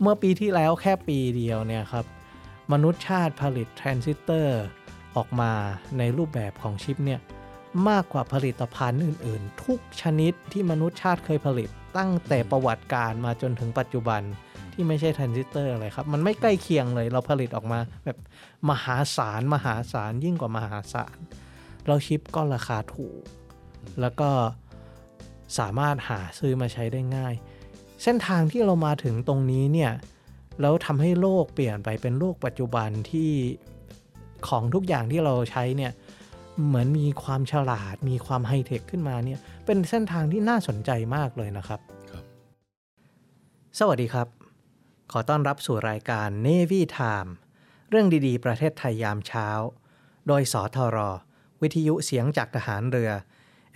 เมื่อปีที่แล้วแค่ปีเดียวเนี่ยครับ มนุษยชาติผลิตทรานซิสเตอร์ออกมาในรูปแบบของชิปเนี่ยมากกว่าผลิตภัณฑ์อื่น ๆ ทุกชนิดที่มนุษยชาติเคยผลิตตั้งแต่ประวัติการมาจนถึงปัจจุบันที่ไม่ใช่ทรานซิสเตอร์อะไรครับ มันไม่ใกล้เคียงเลย เราผลิตออกมาแบบมหาศาลมหาศาลยิ่งกว่ามหาศาลเราชิปก็ราคาถูก แล้วก็สามารถหาซื้อมาใช้ได้ง่าย เส้นทางที่เรามาถึงตรงนี้เนี่ยแล้วทำให้โลกเปลี่ยนไปเป็นโลกปัจจุบันที่ของทุกอย่างที่เราใช้เนี่ยเหมือนมีความฉลาดมีความไฮเทคขึ้นมาเนี่ยเป็นเส้นทางที่น่าสนใจมากเลยนะครับครับ สวัสดีครับ ขอต้อนรับสู่รายการ Navy Time เรื่องดีๆ ประเทศไทยยามเช้า โดยสทร วิทยุเสียงจากทหารเรือ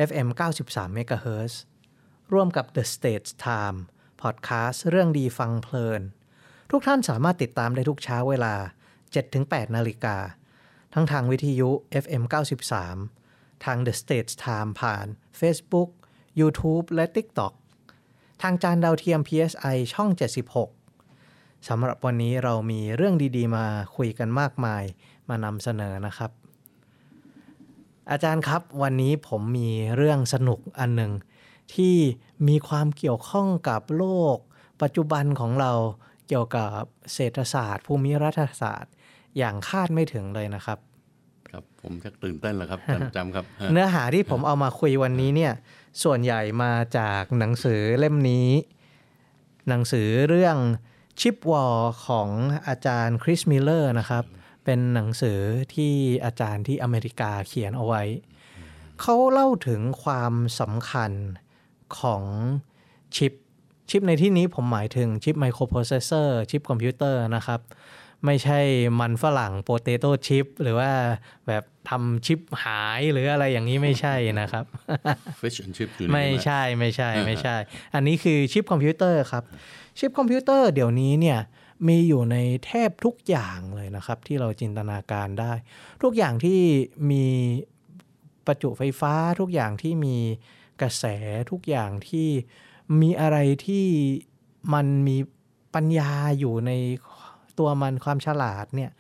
FM 93 MHz ร่วมกับ The States Time พอดแคสต์เรื่องดีฟังเพลิน ทุกท่านสามารถติดตามได้ทุกเช้าเวลา 7-8 นาฬิกา ทั้งทางวิทยุ FM 93 ทาง The States Time ผ่าน Facebook YouTube และ TikTok ทางจานดาวเทียม PSI ช่อง 76 สำหรับวันนี้เรามีเรื่องดีๆ มาคุยกันมากมายมานำเสนอนะครับ อาจารย์ครับวันนี้ผมมีเรื่องสนุกอันหนึ่ง ที่มีความเกี่ยวข้องกับโลก ปัจจุบันของเราเกี่ยวกับเศรษฐศาสตร์ ภูมิรัฐศาสตร์ อย่างคาดไม่ถึงเลยนะครับ ครับผมชักตื่นเต้นแล้วครับจำจำครับฮะเนื้อหาที่ผมเอามาคุยวันนี้เนี่ยส่วนใหญ่มาจากหนังสือเล่มนี้ หนังสือเรื่อง Chip War ของอาจารย์ Chris Miller นะครับ เป็นหนังสือที่อาจารย์ที่อเมริกาเขียนเอาไว้ เขาเล่าถึงความสำคัญ ของชิป ชิปในที่นี้ผมหมายถึงชิปไมโครโปรเซสเซอร์ชิปคอมพิวเตอร์นะครับ ไม่ใช่มันฝรั่ง potato chip หรือว่าแบบทำชิปหายหรืออะไรอย่างนี้ไม่ใช่นะครับ Fish and Chip อยู่ในไม่นี้หใช่ไม่ใช่ไม่ใช่ อันนี้คือชิปคอมพิวเตอร์ครับชิปคอมพิวเตอร์เดี๋ยวนี้เนี่ยมีอยู่ในแทบทุกอย่างเลยนะครับ ที่เราจินตนาการได้ ทุกอย่างที่มีประจุไฟฟ้าทุกอย่างที่มี กระแสทุกอย่างที่มีอะไรที่มันมีปัญญาอยู่ในตัวมันความฉลาดเนี่ย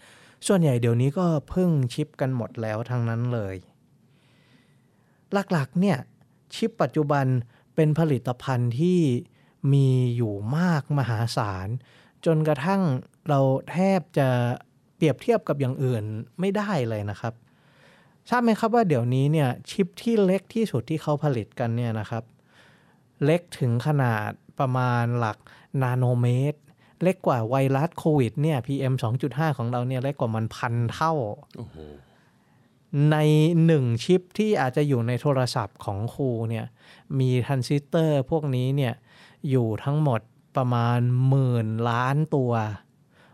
ส่วนใหญ่เดี๋ยวนี้ก็พึ่งชิปกันหมดแล้วทั้งนั้นเลย หลักๆเนี่ยชิปปัจจุบันเป็นผลิตภัณฑ์ที่มีอยู่มากมหาศาล จนกระทั่งเราแทบจะเปรียบเทียบกับอย่างอื่นไม่ได้เลยนะครับ ทราบไหมครับว่าเดี๋ยวนี้เนี่ยชิปที่เล็กที่สุดที่เขาผลิตกันเนี่ยนะครับ เล็กถึงขนาดประมาณหลักนาโนเมตร เล็กกว่าไวรัสโควิดเนี่ย PM 2.5 ของเราเนี่ยเล็กกว่ามันพันเท่าโอ้โหในหนึ่งชิปที่อาจจะอยู่ในโทรศัพท์ของครูเนี่ยมีทรานซิสเตอร์พวกนี้เนี่ยอยู่ทั้งหมดประมาณหมื่นล้านตัว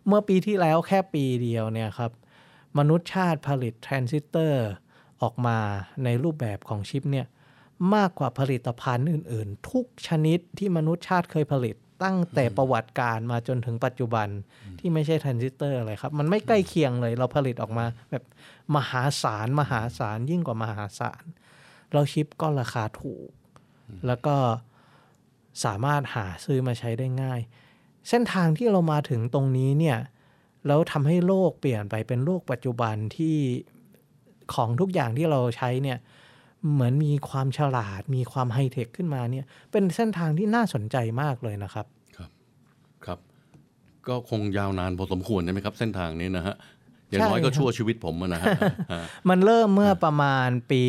เมื่อปีที่แล้วแค่ปีเดียวเนี่ยครับ มนุษยชาติผลิตทรานซิสเตอร์ออกมาในรูปแบบของชิปเนี่ยมากกว่าผลิตภัณฑ์อื่น ๆ ทุกชนิดที่มนุษยชาติเคยผลิตตั้งแต่ประวัติการมาจนถึงปัจจุบันที่ไม่ใช่ทรานซิสเตอร์อะไรครับ มันไม่ใกล้เคียงเลย เราผลิตออกมาแบบมหาศาลมหาศาลยิ่งกว่ามหาศาลเราชิปก็ราคาถูก แล้วก็สามารถหาซื้อมาใช้ได้ง่าย เส้นทางที่เรามาถึงตรงนี้เนี่ย แล้วทำให้โลกเปลี่ยนไปเป็นโลกปัจจุบันที่ของทุกอย่างที่เราใช้เนี่ยเหมือนมีความฉลาด มีความไฮเทคขึ้นมาเนี่ย เป็นเส้นทางที่น่าสนใจมากเลยนะครับ ครับครับ ก็คงยาวนานพอสมควรใช่ไหมครับ เส้นทางนี้นะฮะอย่างน้อยใช่ก็ครับชั่วชีวิตผมอะนะฮะฮะมันเริ่มเมื่อประมาณปี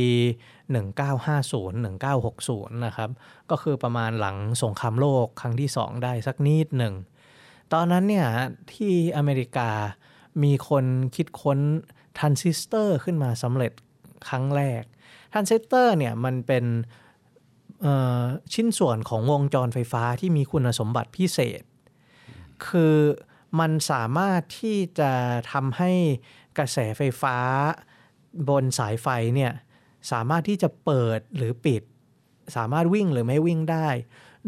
1950 1960 นะครับ ก็คือประมาณหลังสงครามโลกครั้งที่สองได้สักนิดหนึ่ง ตอนนั้นเนี่ยที่อเมริกามีคนคิดค้นทรานซิสเตอร์ขึ้นมาสำเร็จครั้งแรกทรานซิสเตอร์เนี่ยมันเป็นชิ้นส่วนของวงจรไฟฟ้าที่มีคุณสมบัติพิเศษ คือมันสามารถที่จะทำให้กระแสไฟฟ้าบนสายไฟเนี่ยสามารถที่จะเปิดหรือปิด สามารถวิ่งหรือไม่วิ่งได้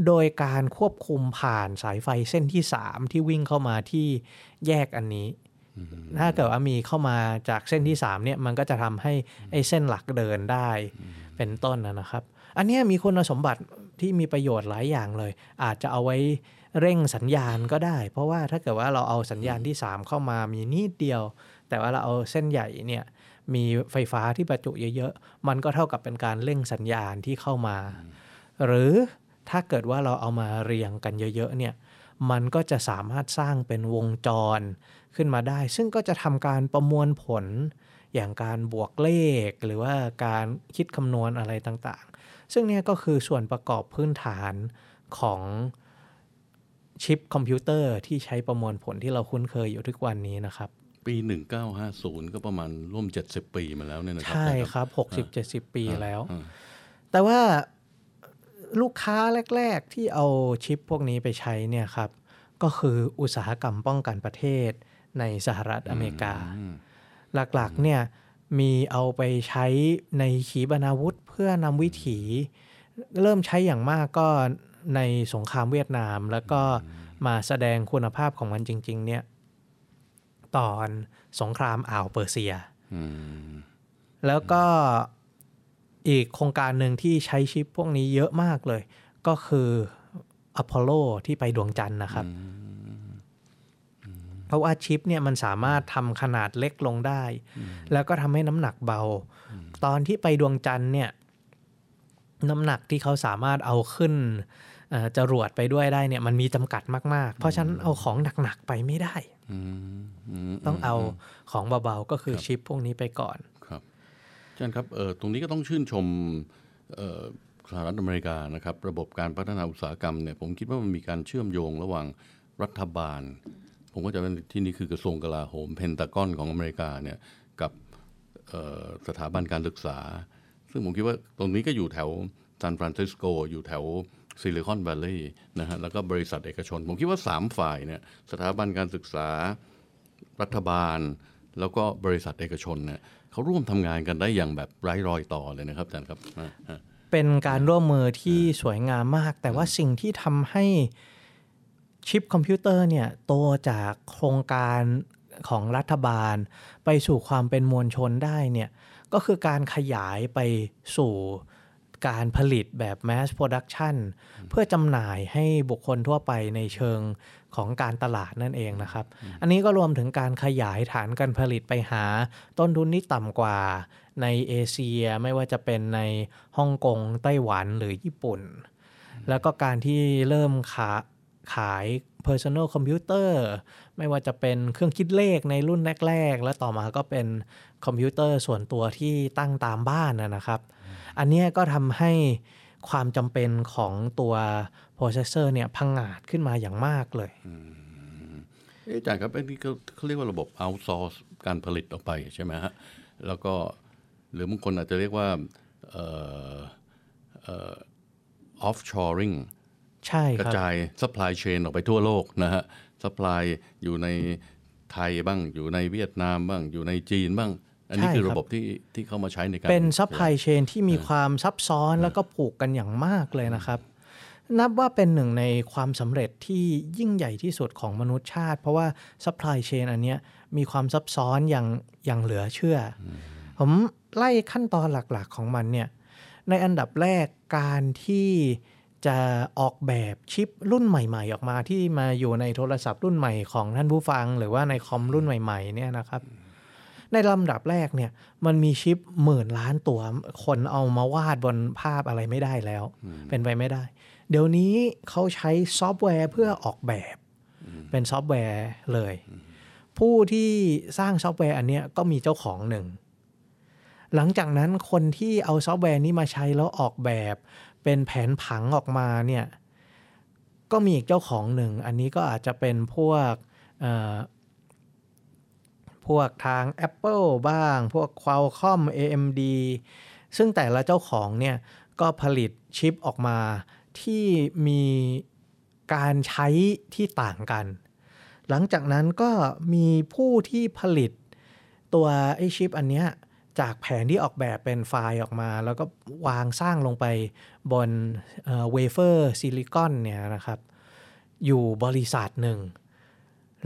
โดยการควบคุมผ่านสายไฟเส้นที่3ที่วิ่งเข้ามาที่แยกอันนี้ ถ้าเกิดว่ามีเข้ามาจากเส้นที่3เนี่ยมันก็จะทำให้ไอ้เส้นหลักเดินได้เป็นต้นนะนะครับ อันเนี้ยมีคุณสมบัติที่มีประโยชน์หลายอย่างเลย อาจจะเอาไว้เร่งสัญญาณก็ได้ เพราะว่าถ้าเกิดว่าเราเอาสัญญาณที่ 3 เข้ามามีนิดเดียว แต่ว่าเราเอาเส้นใหญ่เนี่ยมีไฟฟ้าที่ประจุเยอะๆ มันก็เท่ากับเป็นการเร่งสัญญาณที่เข้ามา หรือ ถ้าเกิดว่าเราเอามาเรียงกันเยอะๆเนี่ยมันก็จะสามารถสร้างเป็นวงจรขึ้นมาได้ ซึ่งก็จะทำการประมวลผลอย่างการบวกเลข หรือว่าการคิดคำนวณอะไรต่างๆ ซึ่งเนี่ยก็คือส่วนประกอบพื้นฐานของชิปคอมพิวเตอร์ที่ใช้ประมวลผลที่เราคุ้นเคยอยู่ทุกวันนี้นะครับ ปี 1950 ก็ประมาณร่วม 70 ปีมาแล้วเนี่ยนะครัใช่นะครับ 60-70 ปีแล้วอ่าแต่ว่า ลูกค้าแรก ๆ ที่เอาชิปพวกนี้ไปใช้เนี่ยครับก็คืออุตสาหกรรมป้องกันประเทศในสหรัฐอเมริกา หลักๆเนี่ยมีเอาไปใช้ในขีปนาวุธเพื่อนำวิถี เริ่มใช้อย่างมากก็ในสงครามเวียดนาม แล้วก็มาแสดงคุณภาพของมันจริง ๆ เนี่ย ตอนสงครามอ่าวเปอร์เซียอืมแล้วก็ อีกโครงการหนึ่งที่ใช้ชิปพวกนี้เยอะมากเลย ก็คืออพอลโลที่ไปดวงจันทร์นะครับ เพราะว่าชิปเนี่ยมันสามารถทำขนาดเล็กลงได้ แล้วก็ทำให้น้ำหนักเบา ตอนที่ไปดวงจันทร์เนี่ย น้ำหนักที่เขาสามารถเอาขึ้นเอ่อจรวดไปด้วยได้เนี่ยมันมีจำกัดมาก ๆ เพราะฉะนั้นเอาของหนัก ๆ ไปไม่ได้อืมมต้องเอาของเบา ๆ ก็คือชิปพวกนี้ไปก่อน ครับอาจารย์ครับเออตรงนี้ก็ต้องชื่นชมสหรัฐอเมริกานะครับ ระบบการพัฒนาอุตสาหกรรมเนี่ยผมคิดว่ามันมีการเชื่อมโยงระหว่างรัฐบาล ผมก็จะเป็นที่นี่คือกระทรวงกลาโหมเพนตากอนของอเมริกาเนี่ยกับสถาบันการศึกษา ซึ่งผมคิดว่าตรงนี้ก็อยู่แถวซานฟรานซิสโกอยู่แถวซิลิคอน v วล l ี y นะฮะแล้วก็บริษัทเอกชน ผมคิดว่า 3 ฝ่ายเนี่ยสถาบันการศึกษารัฐบาล แล้วก็บริษัทเอกชนเนี่ย เขาร่วมทำงานกันได้อย่างแบบไร้รอยต่อเลยนะครับอาจารย์ครับอ่าอ่าเป็นการร่วมมือที่สวยงามมาก แต่ว่าสิ่งที่ทำให้ชิปคอมพิวเตอร์เนี่ยโตจากโครงการของรัฐบาล ไปสู่ความเป็นมวลชนได้เนี่ยก็คือการขยายไปสู่การผลิตแบบ mass production เพื่อจำหน่ายให้บุคคลทั่วไปในเชิง ของการตลาดนั่นเองนะครับ อันนี้ก็รวมถึงการขยายฐานการผลิตไปหา ต้นทุนที่ต่ำกว่าในเอเชียไม่ว่าจะเป็นในฮ่องกงไต้หวันหรือญี่ปุ่น แล้วก็การที่เริ่มขาขาย personal computer ไม่ว่าจะเป็นเครื่องคิดเลขในรุ่นแรก ๆ แล้วต่อมาก็เป็นคอมพิวเตอร์ส่วนตัวที่ตั้งตามบ้านนะนะครับ อันเนี้ยก็ทำให้ ความจำเป็นของตัว processor เนี่ยพังงาดขึ้นมาอย่างมากเลยเอ๊ะอาจารย์ครับอันนี้เขาเขาเรียกว่าระบบ outsource การผลิตออกไปใช่ไหมฮะ แล้วก็หรือบางคนอาจจะเรียกว่าเอ่อเอ่อ offshoring ใช่กระครับจาย supply chain ออกไปทั่วโลกนะฮะ supply อยู่ในไทยบ้างอยู่ในเวียดนามบ้างอยู่ในจีนบ้าง อันนี้ใช่คือครับระบบที่ที่เข้ามาใช้ในการเป็น supply chainที่มีความซับซ้อนแล้วก็ผูกกันอย่างมากเลยนะครับ นับว่าเป็นหนึ่งในความสำเร็จที่ยิ่งใหญ่ที่สุดของมนุษยชาติ เพราะว่า supply chain อันเนี้ยมีความซับซ้อนอย่างอย่างเหลือเชื่อ ผมไล่ขั้นตอนหลักๆของมันเนี่ยในอันดับแรกการที่จะออกแบบชิปรุ่นใหม่ ๆ ออกมาที่มาอยู่ในโทรศัพท์รุ่นใหม่ของท่านผู้ฟัง หรือว่าในคอมรุ่นใหม่ ๆ เนี่ยนะครับ ในลำดับแรกเนี่ยมันมีชิปหมื่นล้านตัว คนเอามาวาดบนภาพอะไรไม่ได้แล้ว เป็นไปไม่ได้ เดี๋ยวนี้เขาใช้ซอฟต์แวร์เพื่อออกแบบ เป็นซอฟต์แวร์เลยผผู้ที่สร้างซอฟต์แวร์อันเนี้ยก็มีเจ้าของหนึ่ง หลังจากนั้นคนที่เอาซอฟต์แวร์นี้มาใช้แล้วออกแบบ เป็นแผนผังออกมาเนี่ยก็มีอีกเจ้าของหนึ่ง อันนี้ก็อาจจะเป็นพวกเอ่อ พวกทาง Apple บ้าง พวก Qualcomm AMD ซึ่งแต่ละเจ้าของเนี่ยก็ผลิตชิปออกมาที่มีการใช้ที่ต่างกัน หลังจากนั้นก็มีผู้ที่ผลิตตัวไอ้ชิปอันเนี้ยจากแผนที่ออกแบบเป็นไฟล์ออกมา แล้วก็วางสร้างลงไปบนเวเฟอร์ซิลิคอนเนี่ยนะครับ อยู่บริษัทหนึ่ง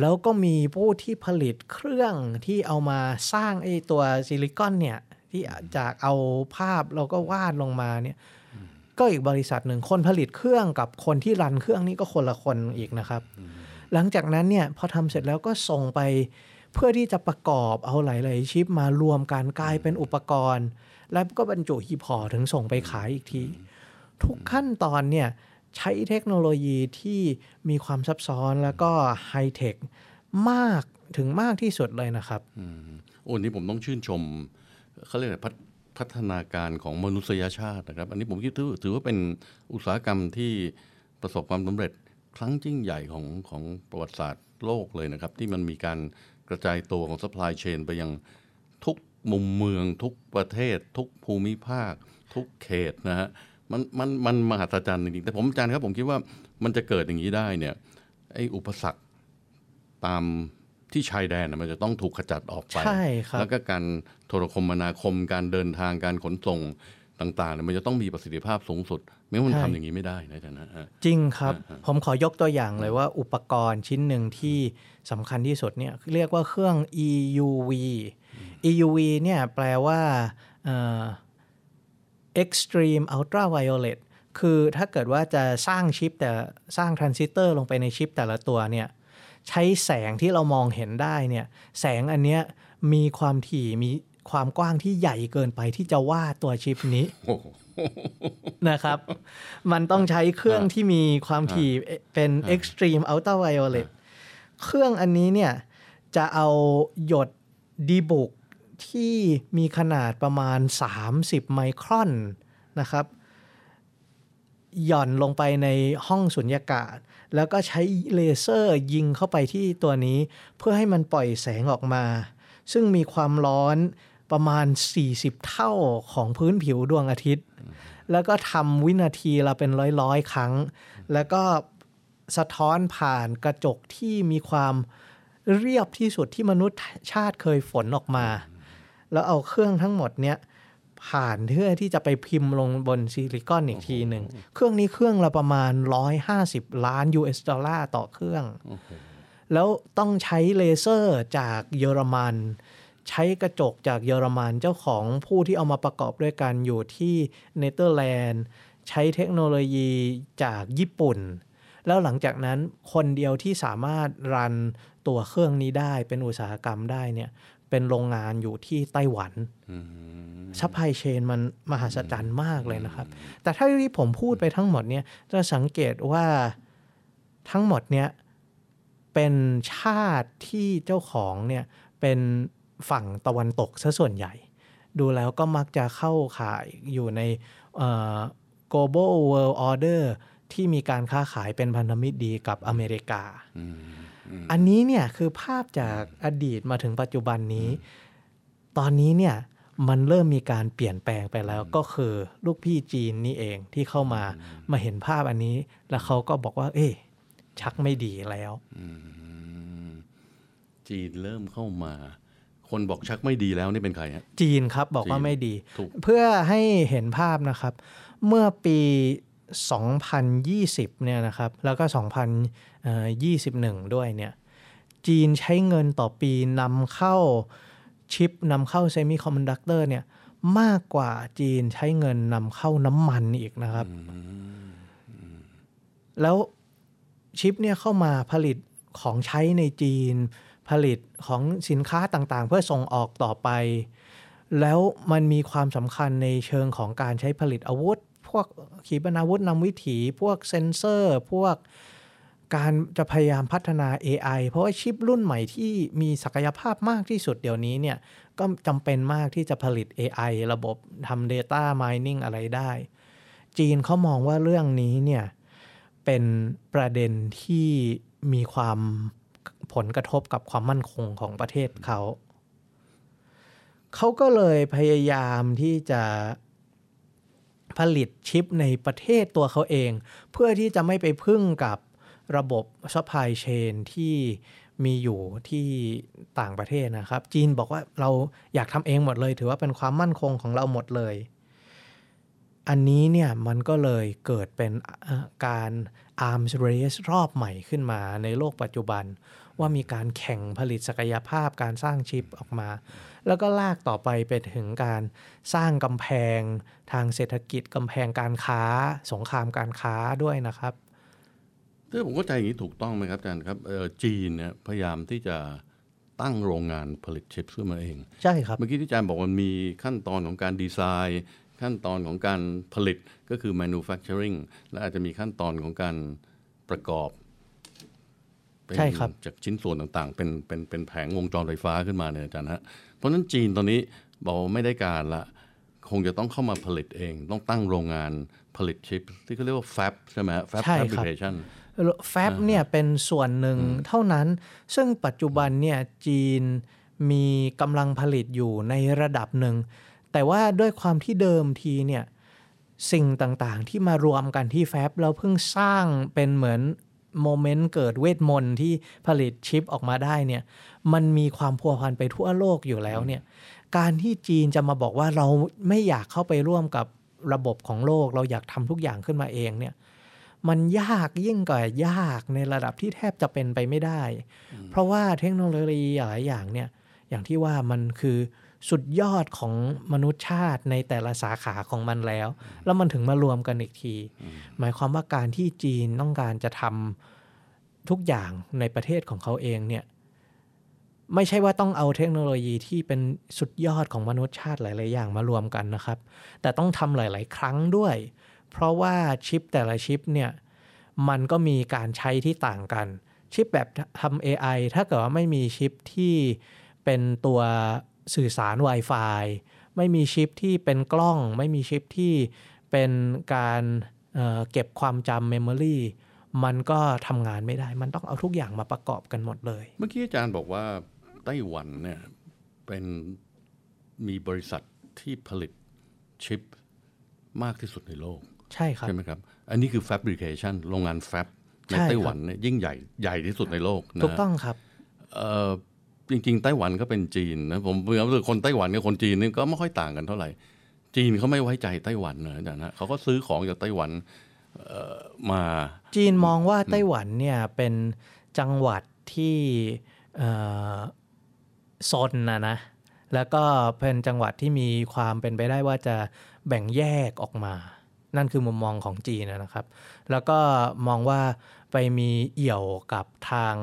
แล้วก็มีผู้ที่ผลิตเครื่องที่เอามาสร้างไอ้ตัวซิลิคอนเนี่ย ที่จากเอาภาพแล้วก็วาดลงมาเนี่ย ก็อีกบริษัทหนึ่งคนผลิตเครื่องกับคนที่ run เครื่องนี่ก็คนละคนอีกนะครับ หลังจากนั้นเนี่ยพอทำเสร็จแล้วก็ส่งไปเพื่อที่จะประกอบเอาหลาย ๆ ชิปมารวมกันกลายเป็นอุปกรณ์ แล้วก็บรรจุหีบห่อถึงส่งไปขายอีกที ทุกขั้นตอนเนี่ย ใช้เทคโนโลยีที่มีความซับซ้อนแล้วก็ไฮเทคมากถึงมากที่สุดเลยนะครับโอ้นี่ผมต้องชื่นชมเขาเรียกอะไรพัฒพัฒนาการของมนุษยชาตินะครับ อันนี้ผมคิดถือถือว่าเป็นอุตสาหกรรมที่ประสบความสำเร็จครั้งยิ่งใหญ่ของของประวัติศาสตร์โลกเลยนะครับ ที่มันมีการกระจายตัวของ supply chain ไปยังทุกมุมเมืองทุกประเทศ ทุกภูมิภาค ทุกเขตนะฮะ มันมันมันมหัศจรรย์จริงๆแต่ผมอาจารย์ครับผมคิดว่ามันจะเกิดอย่างนี้ได้เนี่ยไอ้อุปสรรคตามที่ชายแดนน่ะมันจะต้องถูกขจัดออกไป ใช่ครับ แล้วก็การโทรคมนาคม การเดินทาง การขนส่งต่างๆเนี่ยมันจะต้องมีประสิทธิภาพสูงสุด ไม่งั้นมันใช่ทำอย่างนี้ไม่ได้นะอาจารย์นะฮะจริงครับ ผมขอยกตัวอย่างเลยว่าอุปกรณ์ชิ้นหนึ่งที่สำคัญที่สุดเนี่ยเรียกว่าเครื่อง EUV EUV เนี่ยแปลว่าเอ่อ extreme ultraviolet คือถ้าเกิดว่าจะสร้างชิปแต่สร้างทรานซิสเตอร์ลงไปในชิปแต่ละตัวเนี่ยใช้แสงที่เรามองเห็นได้เนี่ยแสงอันเนี้ยมีความถี่มีความกว้างที่ใหญ่เกินไปที่จะวาดตัวชิปนี้นะครับ มันต้องใช้เครื่องที่มีความถี่เป็น extreme ultraviolet เครื่องอันนี้เนี่ยจะเอาหยดดีบุก ที่มีขนาดประมาณ 30 ไมครอนนะครับ หย่อนลงไปในห้องสุญญากาศ แล้วก็ใช้เลเซอร์ยิงเข้าไปที่ตัวนี้ เพื่อให้มันปล่อยแสงออกมา ซึ่งมีความร้อนประมาณ 40 เท่าของพื้นผิวดวงอาทิตย์ แล้วก็ทำวินาทีละเป็นร้อยๆ ครั้ง แล้วก็สะท้อนผ่านกระจกที่มีความเรียบที่สุดที่มนุษย์ชาติเคยฝนออกมา แล้วเอาเครื่องทั้งหมดเนี้ยผ่านเพื่อที่จะไปพิมพ์ลงบนซิลิคอนอีกทีหนึ่ง เครื่องนี้เครื่องละประมาณ 150 ล้าน US ดอลลาร์ต่อเครื่อง แล้วต้องใช้เลเซอร์จากเยอรมัน ใช้กระจกจากเยอรมันเจ้าของผู้ที่เอามาประกอบด้วยกันอยู่ที่เนเธอร์แลนด์ ใช้เทคโนโลยีจากญี่ปุ่น แล้วหลังจากนั้นคนเดียวที่สามารถ run ตัวเครื่องนี้ได้เป็นอุตสาหกรรมได้เนี่ย เป็นโรงงานอยู่ที่ไต้หวันsupply chain มันมหัศจรรย์มากเลยนะครับ แต่ถ้าที่ผมพูดไปทั้งหมดเนี่ยจะสังเกตว่าทั้งหมดเนี่ยเป็นชาติที่เจ้าของเนี่ยเป็นฝั่งตะวันตกซะส่วนใหญ่ ดูแล้วก็มักจะเข้าข่ายอยู่ในเอ่อ global world order ที่มีการค้าขายเป็นพันธมิตรดีกับอเมริกา อันนี้เนี่ยคือภาพจากอดีตมาถึงปัจจุบันนี้ ตอนนี้เนี่ยมันเริ่มมีการเปลี่ยนแปลงไปแล้วก็คือลูกพี่จีนนี่เองที่เข้ามามาเห็นภาพอันนี้ แล้วเขาก็บอกว่า เอ๊ะชักไม่ดีแล้วจีนเริ่มเข้ามา คนบอกชักไม่ดีแล้วนี่เป็นใครฮะจีนครับบอกว่าจีนไม่ดีถูกเพื่อให้เห็นภาพนะครับ เมื่อปี 2020 เนี่ยนะครับ แล้วก็ 2021 ด้วยเนี่ยจีนใช้เงินต่อปีนำเข้าชิปนำเข้าเซมิคอนดักเตอร์เนี่ยมากกว่าจีนใช้เงินนำเข้าน้ำมันอีกนะครับ แล้วชิปเนี่ยเข้ามาผลิตของใช้ในจีน ผลิตของสินค้าต่างๆ เพื่อส่งออกต่อไป แล้วมันมีความสำคัญในเชิงของการใช้ผลิตอาวุธ พวกขีปนาวุธนำวิถี พวกเซนเซอร์ พวก การจะพยายามพัฒนา AI เพราะว่าชิปรุ่นใหม่ที่มีศักยภาพมากที่สุดเดี๋ยวนี้เนี่ยก็จำเป็นมากที่จะผลิต AI ระบบทำ Data Mining อะไรได้ จีนเขามองว่าเรื่องนี้เนี่ยเป็นประเด็นที่มีความผลกระทบกับความมั่นคงของประเทศเขา เขาก็เลยพยายามที่จะผลิตชิปในประเทศตัวเขาเอง เพื่อที่จะไม่ไปพึ่งกับ ระบบ supply chain ที่มีอยู่ที่ต่างประเทศนะครับ จีนบอกว่าเราอยากทำเองหมดเลย ถือว่าเป็นความมั่นคงของเราหมดเลย อันนี้เนี่ยมันก็เลยเกิดเป็นเอ่อการ arms race รอบใหม่ขึ้นมาในโลกปัจจุบัน ว่ามีการแข่งผลิตศักยภาพการสร้างชิปออกมา แล้วก็ลากต่อไปไปถึงการสร้างกำแพงทางเศรษฐกิจกำแพงการค้า สงครามการค้าด้วยนะครับ ถ้าผมเข้าใจอย่างนี้ถูกต้องไหมครับอาจารย์ครับเอ่อจีนเนี่ยพยายามที่จะตั้งโรงงานผลิตชิปขึ้นมาเอง ใช่ครับเมื่อกี้ที่อาจารย์บอกว่ามีขั้นตอนของการดีไซน์ ขั้นตอนของการผลิตก็คือ manufacturing และอาจจะมีขั้นตอนของการประกอบเป็นใช่ครับจากชิ้นส่วนต่างๆ เป็นเป็นเป็นแผงวงจรไฟฟ้าขึ้นมาเนี่ยอาจารย์ฮะเพราะฉะนั้นจีนตอนนี้บอกว่าไม่ได้การละ คงจะต้องเข้ามาผลิตเอง ต้องตั้งโรงงานผลิตชิป ที่เขาเรียกว่า fab ใช่ไหม fab ใช่ครับ fabrication แฟบเนี่ยเป็นส่วนหนึ่งเท่านั้น ซึ่งปัจจุบันเนี่ยจีนมีกำลังผลิตอยู่ในระดับหนึ่ง แต่ว่าด้วยความที่เดิมทีเนี่ยสิ่งต่างๆ ที่มารวมกันที่แฟบเราเพิ่งสร้างเป็นเหมือนโมเมนต์เกิดเวทมนต์ที่ผลิตชิปออกมาได้เนี่ยมันมีความพัวพันไปทั่วโลกอยู่แล้วเนี่ยการที่จีนจะมาบอกว่าเราไม่อยากเข้าไปร่วมกับระบบของโลก เราอยากทำทุกอย่างขึ้นมาเองเนี่ย มันยากยิ่งกว่ายากในระดับที่แทบจะเป็นไปไม่ได้ เพราะว่าเทคโนโลยีหลายอย่างเนี่ยอย่างที่ว่ามันคือสุดยอดของมนุษยชาติในแต่ละสาขาของมันแล้ว แล้วมันถึงมารวมกันอีกที หมายความว่าการที่จีนต้องการจะทำทุกอย่างในประเทศของเขาเองเนี่ยไม่ใช่ว่าต้องเอาเทคโนโลยีที่เป็นสุดยอดของมนุษยชาติหลาย ๆ อย่างมารวมกันนะครับ แต่ต้องทำหลาย ๆ ครั้งด้วย เพราะว่าชิปแต่ละชิปเนี่ย มันก็มีการใช้ที่ต่างกัน ชิปแบบทำ AI ถ้าเกิดว่าไม่มีชิปที่เป็นตัวสื่อสาร Wi-Fi ไม่มีชิปที่เป็นกล้อง ไม่มีชิปที่เป็นการเอ่อเก็บความจำ Memory มันก็ทำงานไม่ได้ มันต้องเอาทุกอย่างมาประกอบกันหมดเลย เมื่อกี้อาจารย์บอกว่าไต้หวันเนี่ยเป็นมีบริษัทที่ผลิตชิปมากที่สุดในโลก ใช่ครับใช่ไหมครับ อันนี้คือ fabrication โรงงานแฟบในใช่ครับไต้หวันเนี่ยยิ่งใหญ่ใหญ่ที่สุดในโลกนะถูกต้องครับเอ่อจริงๆไต้หวันก็เป็นจีนนะผมผมรู้สึกคนไต้หวันกับคนจีนนี่ก็ไม่ค่อยต่างกันเท่าไหร่ จีนเขาไม่ไว้ใจไต้หวันนะอาจารย์นะเขาก็ซื้อของจากไต้หวันเอ่อมาจีนมองว่าไต้หวันเนี่ยเป็นจังหวัดที่เอ่อซนนะนะแล้วก็เป็นจังหวัดที่มีความเป็นไปได้ว่าจะแบ่งแยกออกมา นั่นคือมุมมองของจีนนะครับ แล้วก็มองว่าไปมีเอี่ยวกับทาง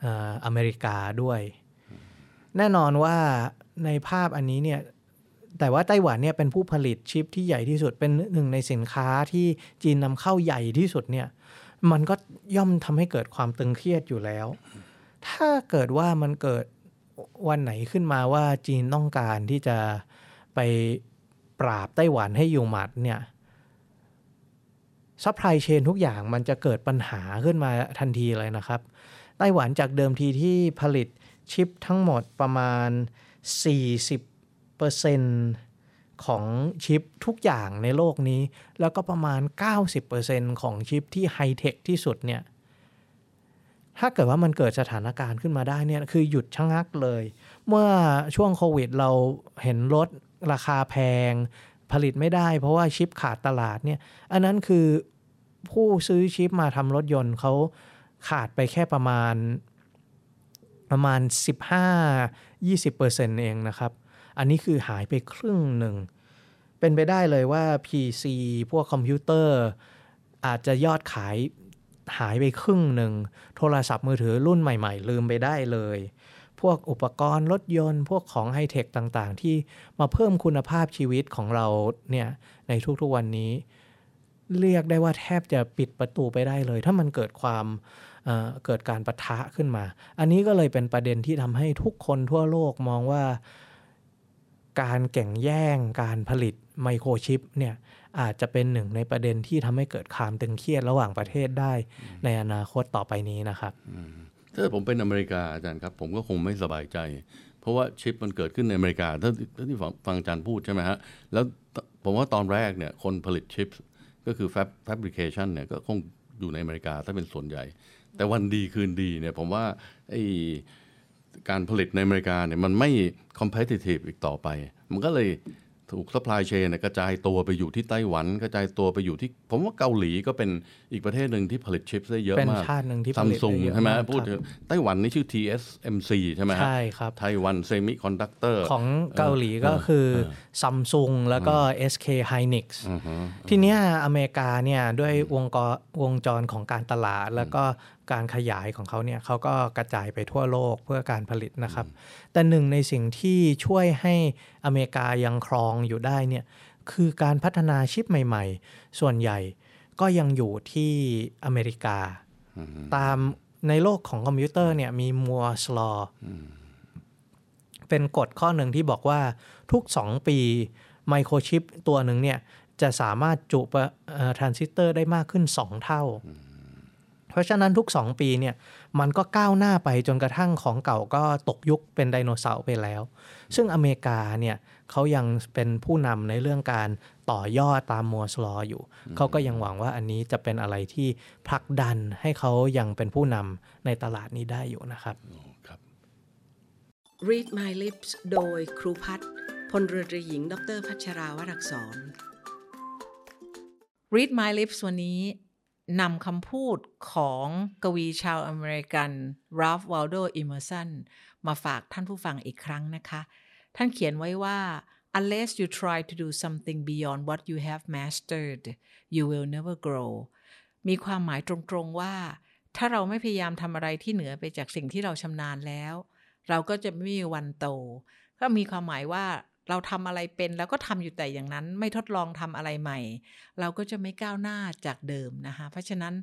เอ่ออเมริกาด้วย แน่นอนว่าในภาพอันนี้เนี่ยแต่ว่าไต้หวันเนี่ยเป็นผู้ผลิตชิปที่ใหญ่ที่สุดเป็นหนึ่งในสินค้าที่จีนนำเข้าใหญ่ที่สุดเนี่ยมันก็ย่อมทำให้เกิดความตึงเครียดอยู่แล้ว ถ้าเกิดว่ามันเกิดวันไหนขึ้นมาว่าจีนต้องการที่จะไปปราบไต้หวันให้อยู่หมัดเนี่ย supply chain ทุกอย่างมันจะเกิดปัญหาขึ้นมาทันทีเลยนะครับ ไต้หวันจากเดิมทีที่ผลิตชิปทั้งหมดประมาณ 40%ของชิปทุกอย่างในโลกนี้ แล้วก็ประมาณ 90%ของชิปที่ไฮเทคที่สุดเนี่ยถ้าเกิดว่ามันเกิดสถานการณ์ขึ้นมาได้เนี่ยคือหยุดชะงักเลย เมื่อช่วงโควิดเราเห็นรถราคาแพง ผลิตไม่ได้เพราะว่าชิปขาดตลาดเนี่ยอันนั้นคือ ผู้ซื้อชิปมาทำรถยนต์เขาขาดไปแค่ประมาณประมาณ 15-20%เองนะครับ อันนี้คือหายไปครึ่งหนึ่ง เป็นไปได้เลยว่า PC พวกคอมพิวเตอร์ อาจจะยอดขายหายไปครึ่งหนึ่ง โทรศัพท์มือถือรุ่นใหม่ๆ ลืมไปได้เลย พวกอุปกรณ์รถยนต์ พวกของไฮเทคต่างๆ ที่มาเพิ่มคุณภาพชีวิตของเราเนี่ยในทุกๆวันนี้ เรียกได้ว่าแทบจะปิดประตูไปได้เลย ถ้ามันเกิดความเอ่อเกิดการประทะขึ้นมา อันนี้ก็เลยเป็นประเด็นที่ทำให้ทุกคนทั่วโลกมองว่าการแข่งแย่งการผลิตไมโครชิปเนี่ยอาจจะเป็นหนึ่งในประเด็นที่ทำให้เกิดความตึงเครียดระหว่างประเทศได้ในอนาคตต่อไปนี้นะครับถ้าผมเป็นอเมริกาอาจารย์ครับ ผมก็คงไม่สบายใจ เพราะว่าชิปมันเกิดขึ้นในอเมริกาถ้าถ้าที่ฟังฟังอาจารย์พูดใช่ไหมฮะแล้วตผมว่าตอนแรกเนี่ยคนผลิตชิป ก็คือ fab fabrication เนี่ยก็คงอยู่ในอเมริกาถ้าเป็นส่วนใหญ่ แต่วันดีคืนดีเนี่ยผมว่าไอการผลิตในอเมริกาเนี่ยมันไม่ competitive อีกต่อไป มันก็เลย ถูก supply chain เนี่ยกระจายตัวไปอยู่ที่ไต้หวันกระจายตัวไปอยู่ที่ ผมว่าเกาหลีก็เป็นอีกประเทศหนึ่งที่ผลิตชิปได้เยอะเป็นมากชาติหนึ่งที่ผซัมลิตซุงได้เยอะใช่ไหมมากพูดครับถึงไต้หวันนี่ชื่อ TSMC ใช่ไหมฮะใช่ครับไต้หวันเซมิคอนดักเตอร์ของเกาหลีก็คือซัมซุงแล้วก็ SK Hynix ทีเนี้ยอเมริกาเนี่ยด้วยวงกวงจรของการตลาดแล้วก็ การขยายของเขาเนี่ยเขาก็กระจายไปทั่วโลกเพื่อการผลิตนะครับ แต่หนึ่งในสิ่งที่ช่วยให้อเมริกายังครองอยู่ได้เนี่ยคือการพัฒนาชิปใหม่ ๆ ส่วนใหญ่ก็ยังอยู่ที่อเมริกา ตามในโลกของคอมพิวเตอร์เนี่ยมี Moore's Law เป็นกฎข้อหนึ่งที่บอกว่าทุก 2 ปีไมโครชิปตัวหนึ่งเนี่ยจะสามารถจุทรานซิสเตอร์ได้มากขึ้น 2 เท่า เพราะฉะนั้นทุก 2 ปีเนี่ยมันก็ก้าวหน้าไปจนกระทั่งของเก่าก็ตกยุคเป็นไดโนเสาร์ไปแล้ว ซึ่งอเมริกาเนี่ยเขายังเป็นผู้นำในเรื่องการต่อยอดตามมัวสลออยู่ เขาก็ยังหวังว่าอันนี้จะเป็นอะไรที่ผลักดันให้เขายังเป็นผู้นำในตลาดนี้ได้อยู่นะครับครับ Read My Lips โดยครูพัฒน์พลเรือตรีหญิง ดรพัชราวรักษร Read My Lips วันนี้ นำคำพูดของกวีชาวอเมริกัน Ralph Waldo Emerson มาฝากท่านผู้ฟังอีกครั้งนะคะ ท่านเขียนไว้ว่า unless you try to do something beyond what you have mastered you will never grow มีความหมายตรงๆว่า ถ้าเราไม่พยายามทำอะไรที่เหนือไปจากสิ่งที่เราชำนาญแล้ว เราก็จะไม่มีวันโต ก็มีความหมายว่า เราทำอะไรเป็นแล้วก็ทำอยู่แต่อย่างนั้นไม่ทดลองทำอะไรใหม่ เราก็จะไม่ก้าวหน้าจากเดิมนะคะ เพราะฉะนั้น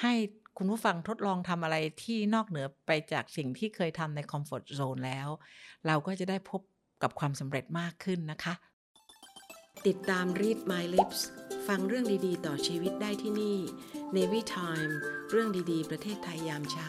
ให้คุณผู้ฟังทดลองทำอะไรที่นอกเหนือไปจากสิ่งที่เคยทำในคอมฟอร์ z โซนแล้ว เราก็จะได้พบกับความสำเร็จมากขึ้นนะคะ ติดตาม Read My Lips ฟังเรื่องดีๆ ต่อชีวิตได้ที่นี่ Navy Time เรื่องดีๆ ประเทศไทยยามเช้า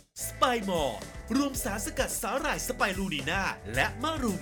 สไปมอร์รวมสารสกัดสาหร่ายสไปรูนีนาและมะรุม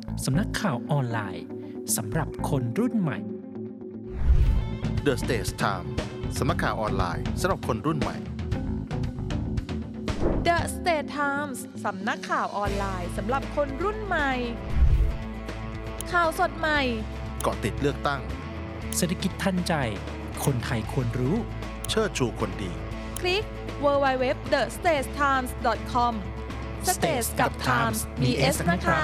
สำนักข่าวออนไลน์สำหรับคนรุ่นใหม่ The Stage Time สำนักข่าวออนไลน์สำหรับคนรุ่นใหม่ The State Times สำนักข่าวออนไลน์สำหรับคนรุ่นใหม่ ข่าวสดใหม่ เกาะติดเลือกตั้ง เศรษฐกิจทันใจ คนไทยควรรู้ เชิดชูคนดี คลิก www.thestagetimes.com Stage กับ Times มี S นะคะ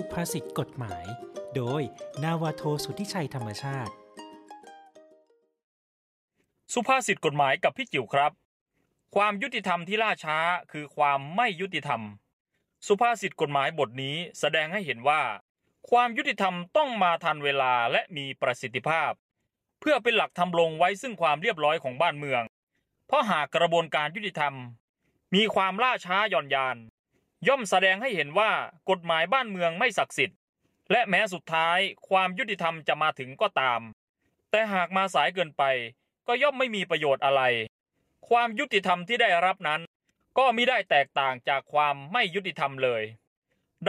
สุภาษิตกฎหมาย โดย นาวาโทสุทธิชัยธรรมชาติ สุภาษิตกฎหมายกับพี่จิ๋วครับ ความยุติธรรมที่ล่าช้าคือความไม่ยุติธรรม สุภาษิตกฎหมายบทนี้แสดงให้เห็นว่า ความยุติธรรมต้องมาทันเวลาและมีประสิทธิภาพ เพื่อเป็นหลักทำลงไว้ซึ่งความเรียบร้อยของบ้านเมือง เพราะหากกระบวนการยุติธรรม มีความล่าช้าหย่อนยาน ย่อมแสดงให้เห็นว่ากฎหมายบ้านเมืองไม่ศักดิ์สิทธิ์ และแม้สุดท้ายความยุติธรรมจะมาถึงก็ตาม แต่หากมาสายเกินไป ก็ย่อมไม่มีประโยชน์อะไร ความยุติธรรมที่ได้รับนั้น ก็มิได้แตกต่างจากความไม่ยุติธรรมเลย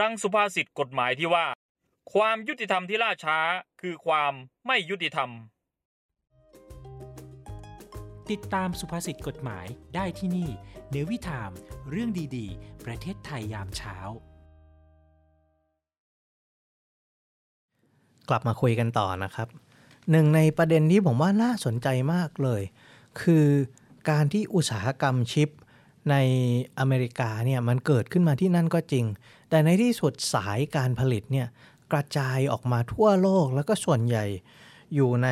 ดังสุภาษิตกฎหมายที่ว่า ความยุติธรรมที่ล่าช้าคือความไม่ยุติธรรม ติดตามสุภาษิตกฎหมายได้ที่นี่ เนวิทามเรื่องดีๆ ประเทศไทยยามเช้า กลับมาคุยกันต่อนะครับ หนึ่งในประเด็นที่ผมว่าน่าสนใจมากเลย คือการที่อุตสาหกรรมชิปในอเมริกาเนี่ยมันเกิดขึ้นมาที่นั่นก็จริง แต่ในที่สุดสายการผลิตเนี่ยกระจายออกมาทั่วโลกแล้วก็ส่วนใหญ่อยู่ใน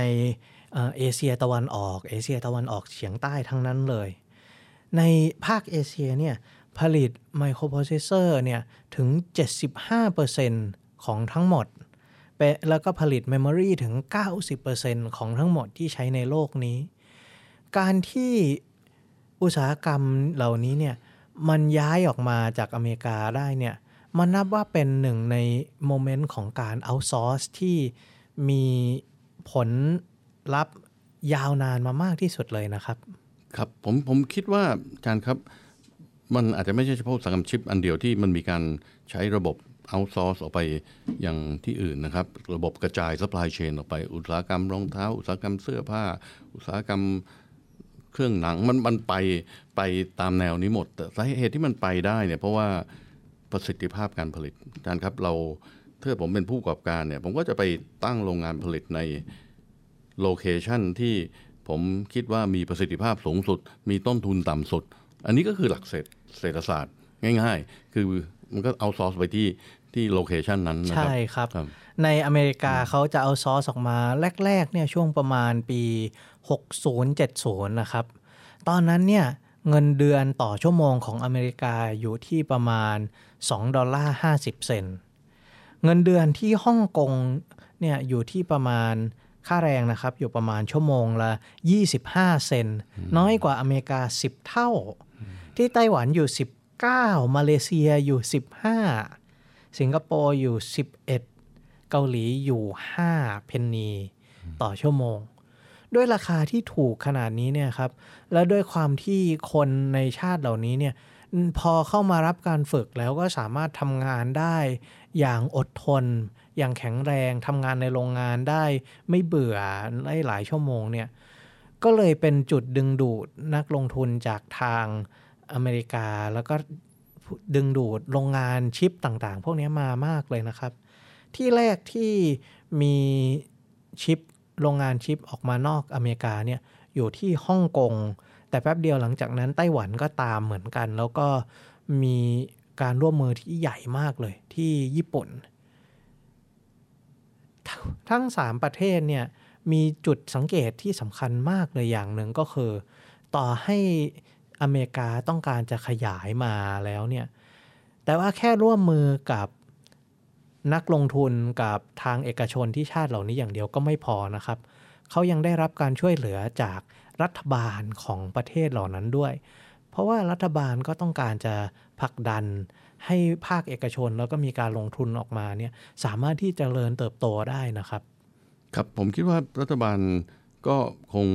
เอ่อเอเชียตะวันออก เอเชียตะวันออกเฉียงใต้ทั้งนั้นเลย ในภาคเอเชียเนี่ยผลิตไมโครโปรเซสเซอร์เนี่ยถึง 75%ของทั้งหมด แล้วก็ผลิต memory ถึง 90%ของทั้งหมดที่ใช้ในโลกนี้ การที่อุตสาหกรรมเหล่านี้เนี่ยมันย้ายออกมาจากอเมริกาได้เนี่ยมันนับว่าเป็นหนึ่งใน moment ของการ outsource ที่มีผลลัพธ์ยาวนานมามากที่สุดเลยนะครับ ครับผมผมคิดว่าอาจารย์ครับ มันอาจจะไม่ใช่เฉพาะสาหกรรมชิปอันเดียวที่มันมีการใช้ระบบเอาซอร์สออกไปอย่างที่อื่นนะครับ ระบบกระจาย supply chain ออกไป อุตสาหกรรมรองเท้า อุตสาหกรรมเสื้อผ้า อุตสาหกรรมเครื่องหนังมันมันไปไปตามแนวนี้หมด แต่สาเหตุที่มันไปได้เนี่ยเพราะว่าประสิทธิภาพการผลิตอาจารย์ครับเราถ้าผมเป็นผู้ประกอบการเนี่ยผมก็จะไปตั้งโรงงานผลิตในlocation ที่ ผมคิดว่ามีประสิทธิภาพสูงสุด มีต้นทุนต่ำสุด อันนี้ก็คือหลักเศรษฐเศรษฐศาสตร์ง่ายๆ คือมันก็ outsource ไปที่ที่ location นั้นนะครับ ใช่ครับในอเมริกาเขาจะเอาซอสออกมาแรกๆเนี่ยช่วงประมาณปี 60-70 นะครับ ตอนนั้นเนี่ยเงินเดือนต่อชั่วโมงของอเมริกาอยู่ที่ประมาณ 2 ดอลลาร์ 50 เซนต์เงินเดือนที่ฮ่องกงเนี่ยอยู่ที่ประมาณ ค่าแรงนะครับ อยู่ประมาณชั่วโมงละ 25 เซนต์น้อยกว่าอเมริกา 10 เท่า ที่ไต้หวันอยู่9มาเลเซียอยู่ 15 สิงคโปร์อยู่ 11 เกาหลีอยู่ 5 เพนนี ต่อชั่วโมง ด้วยราคาที่ถูกขนาดนี้เนี่ยครับ และด้วยความที่คนในชาติเหล่านี้เนี่ยพอเข้ามารับการฝึกแล้วก็สามารถทำงานได้ อย่างอดทน อย่างแข็งแรงทำงานในโรงงานได้ไม่เบื่อได้หลายชั่วโมงเนี่ยก็เลยเป็นจุดดึงดูดนักลงทุนจากทางอเมริกา แล้วก็ดึงดูดโรงงานชิปต่างๆ พวกนี้มามากเลยนะครับ ที่แรกที่มีชิปโรงงานชิปออกมานอกอเมริกาเนี่ยอยู่ที่ฮ่องกงแต่แป๊บเดียวหลังจากนั้นไต้หวันก็ตามเหมือนกัน แล้วก็มี การร่วมมือที่ใหญ่มากเลยที่ญี่ปุ่น ทั้ง 3 ประเทศเนี่ยมีจุดสังเกตที่สำคัญมากเลยอย่างหนึ่งก็คือ ต่อให้อเมริกาต้องการจะขยายมาแล้วเนี่ยแต่ว่าแค่ร่วมมือกับนักลงทุนกับทางเอกชนที่ชาติเหล่านี้อย่างเดียวก็ไม่พอนะครับ เขายังได้รับการช่วยเหลือจากรัฐบาลของประเทศเหล่านั้นด้วย เพราะว่ารัฐบาลก็ต้องการจะผลักดันให้ภาคเอกชนแล้วก็มีการลงทุนออกมาเนี่ยสามารถที่จะเจริญเติบโตได้นะครับ ครับผมคิดว่ารัฐบาลก็คง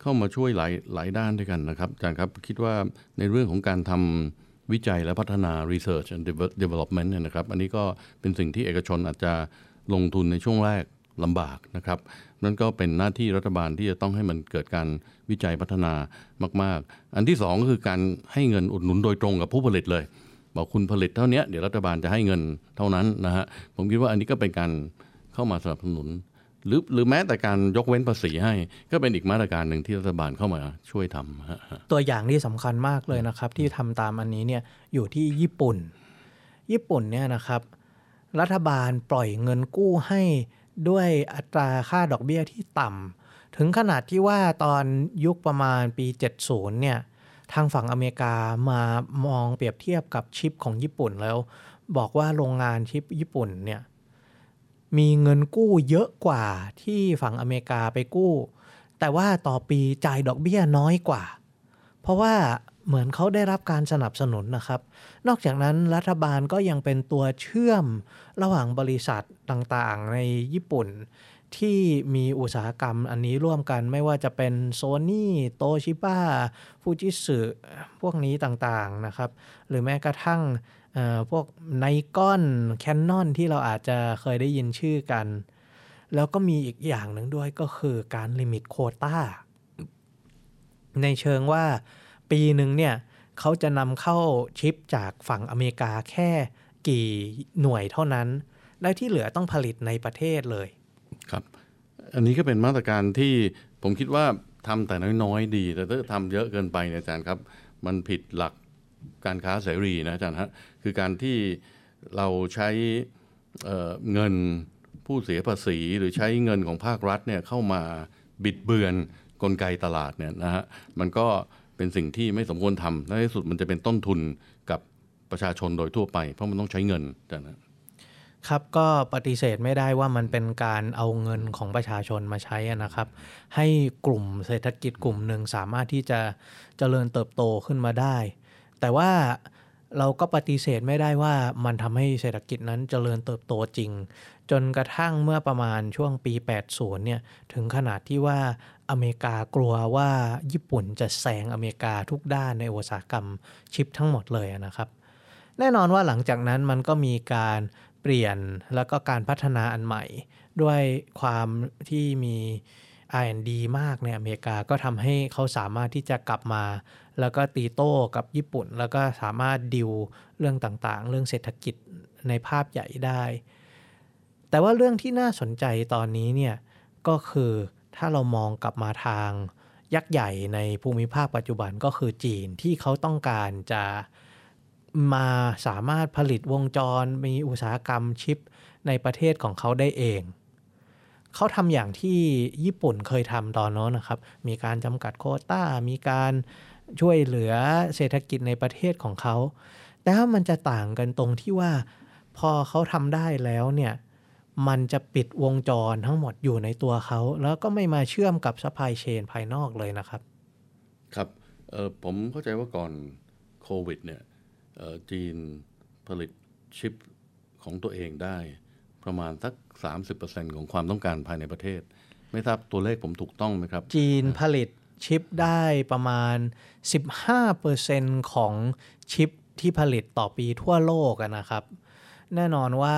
เข้ามาช่วยหลายหลายด้านด้วยกันนะครับอาจารย์ครับคิดว่าในเรื่องของการทำวิจัยและพัฒนา research and development เนี่ยนะครับ อันนี้ก็เป็นสิ่งที่เอกชนอาจจะลงทุนในช่วงแรกลำบากนะครับ นั่นก็เป็นหน้าที่รัฐบาลที่จะต้องให้มันเกิดการวิจัยพัฒนามาก ๆ อันที่สองก็คือการให้เงินอุดหนุนโดยตรงกับผู้ผลิตเลย บอกคุณผลิตเท่านี้เดี๋ยวรัฐบาลจะให้เงินเท่านั้นนะฮะผมคิดว่าอันนี้ก็เป็นการเข้ามาสนับสนุน หรือหรือแม้แต่การยกเว้นภาษีให้ก็เป็นอีกมาตรการหนึ่งที่รัฐบาลเข้ามาช่วยทำตัวอย่างที่สำคัญมากเลยนะครับ ที่ทำตามอันนี้เนี่ยอยู่ที่ญี่ปุ่น ญี่ปุ่นเนี่ยนะครับรัฐบาลปล่อยเงินกู้ให้ ด้วยอัตราค่าดอกเบี้ยที่ต่ำถึงขนาดที่ว่าตอนยุคประมาณปี 70 เนี่ย ทางฝั่งอเมริกามามองเปรียบเทียบกับชิปของญี่ปุ่นแล้ว บอกว่าโรงงานชิปญี่ปุ่นเนี่ยมีเงินกู้เยอะกว่าที่ฝั่งอเมริกาไปกู้ แต่ว่าต่อปีจ่ายดอกเบี้ยน้อยกว่า เพราะว่า เหมือนเขาได้รับการสนับสนุนนะครับ นอกจากนั้นรัฐบาลก็ยังเป็นตัวเชื่อมระหว่างบริษัทต่างๆ ในญี่ปุ่น ที่มีอุตสาหกรรมอันนี้ร่วมกันไม่ว่าจะเป็นโซนี่โตชิบ้าฟูจิสึพวกนี้ต่างๆนะครับ หรือแม้กระทั่งพวกไนกอนแคนนอนที่เราอาจจะเคยได้ยินชื่อกัน แล้วก็มีอีกอย่างหนึ่งด้วยก็คือการ limit โควตาในเชิงว่า ปีหนึ่งเนี่ยเขาจะนำเข้าชิปจากฝั่งอเมริกาแค่กี่หน่วยเท่านั้น และที่เหลือต้องผลิตในประเทศเลย ครับ อันนี้ก็เป็นมาตรการที่ผมคิดว่าทำแต่น้อยๆ ดี แต่ถ้าทำเยอะเกินไปเนี่ยอาจารย์ครับ มันผิดหลักการค้าเสรีนะอาจารย์ฮะคือการที่เราใช้เเงินผู้เสียภาษีหรือใช้เงินของภาครัฐเนี่ยเข้ามาบิดเบือนกลไกตลาดเนี่ยนะฮะมันก็เเป็นสิ่งที่ไม่สมควรทำในที่สุดมันจะเป็นต้นทุนกับประชาชนโดยทั่วไป เพราะมันต้องใช้เงินแต่นะครับก็ปฏิเสธไม่ได้ว่ามันเป็นการเอาเงินของประชาชนมาใช้นะครับ ให้กลุ่มเศรษฐกิจกลุ่มหนึ่งสามารถที่จะเจริญเติบโตขึ้นมาได้ แต่ว่าเราก็ปฏิเสธไม่ได้ว่ามันทำให้เศรษฐกิจนั้นเจริญเติบโตจริง จนกระทั่งเมื่อประมาณช่วงปี 80 เนี่ย ถึงขนาดที่ว่าอเมริกากลัวว่าญี่ปุ่นจะแซงอเมริกาทุกด้านในอุตสาหกรรมชิปทั้งหมดเลยนะครับ แน่นอนว่าหลังจากนั้นมันก็มีการเปลี่ยนแล้วก็การพัฒนาอันใหม่ ด้วยความที่มี R&D มากในอเมริกาก็ทำให้เขาสามารถที่จะกลับมา แล้วก็ตีโต้กับญี่ปุ่น แล้วก็สามารถดิวเรื่องต่างๆ เรื่องเศรษฐกิจในภาพใหญ่ได้ แต่ว่าเรื่องที่น่าสนใจตอนนี้เนี่ยก็คือถ้าเรามองกลับมาทางยักษ์ใหญ่ในภูมิภาคปัจจุบันก็คือจีนที่เขาต้องการจะมาสามารถผลิตวงจรมีอุตสาหกรรมชิปในประเทศของเขาได้เอง เขาทำอย่างที่ญี่ปุ่นเคยทำตอนนั้นนะครับ มีการจำกัดโควตา มีการช่วยเหลือเศรษฐกิจในประเทศของเขา แต่ว่ามันจะต่างกันตรงที่ว่าพอเขาทำได้แล้วเนี่ย มันจะปิดวงจรทั้งหมดอยู่ในตัวเขา แล้วก็ไม่มาเชื่อมกับ supply chain ภายนอกเลยนะครับ ครับผมเข้าใจว่าก่อนโควิดเนี่ยเอ่อจีนผลิตชิปของตัวเองได้ ประมาณสัก 30%ของความต้องการภายในประเทศ ไม่ทราบตัวเลขผมถูกต้องไหมครับ จีนผลิตชิปได้ประมาณ 15%ของชิปที่ผลิตต่อปีทั่วโลกอะนะครับ แน่นอนว่า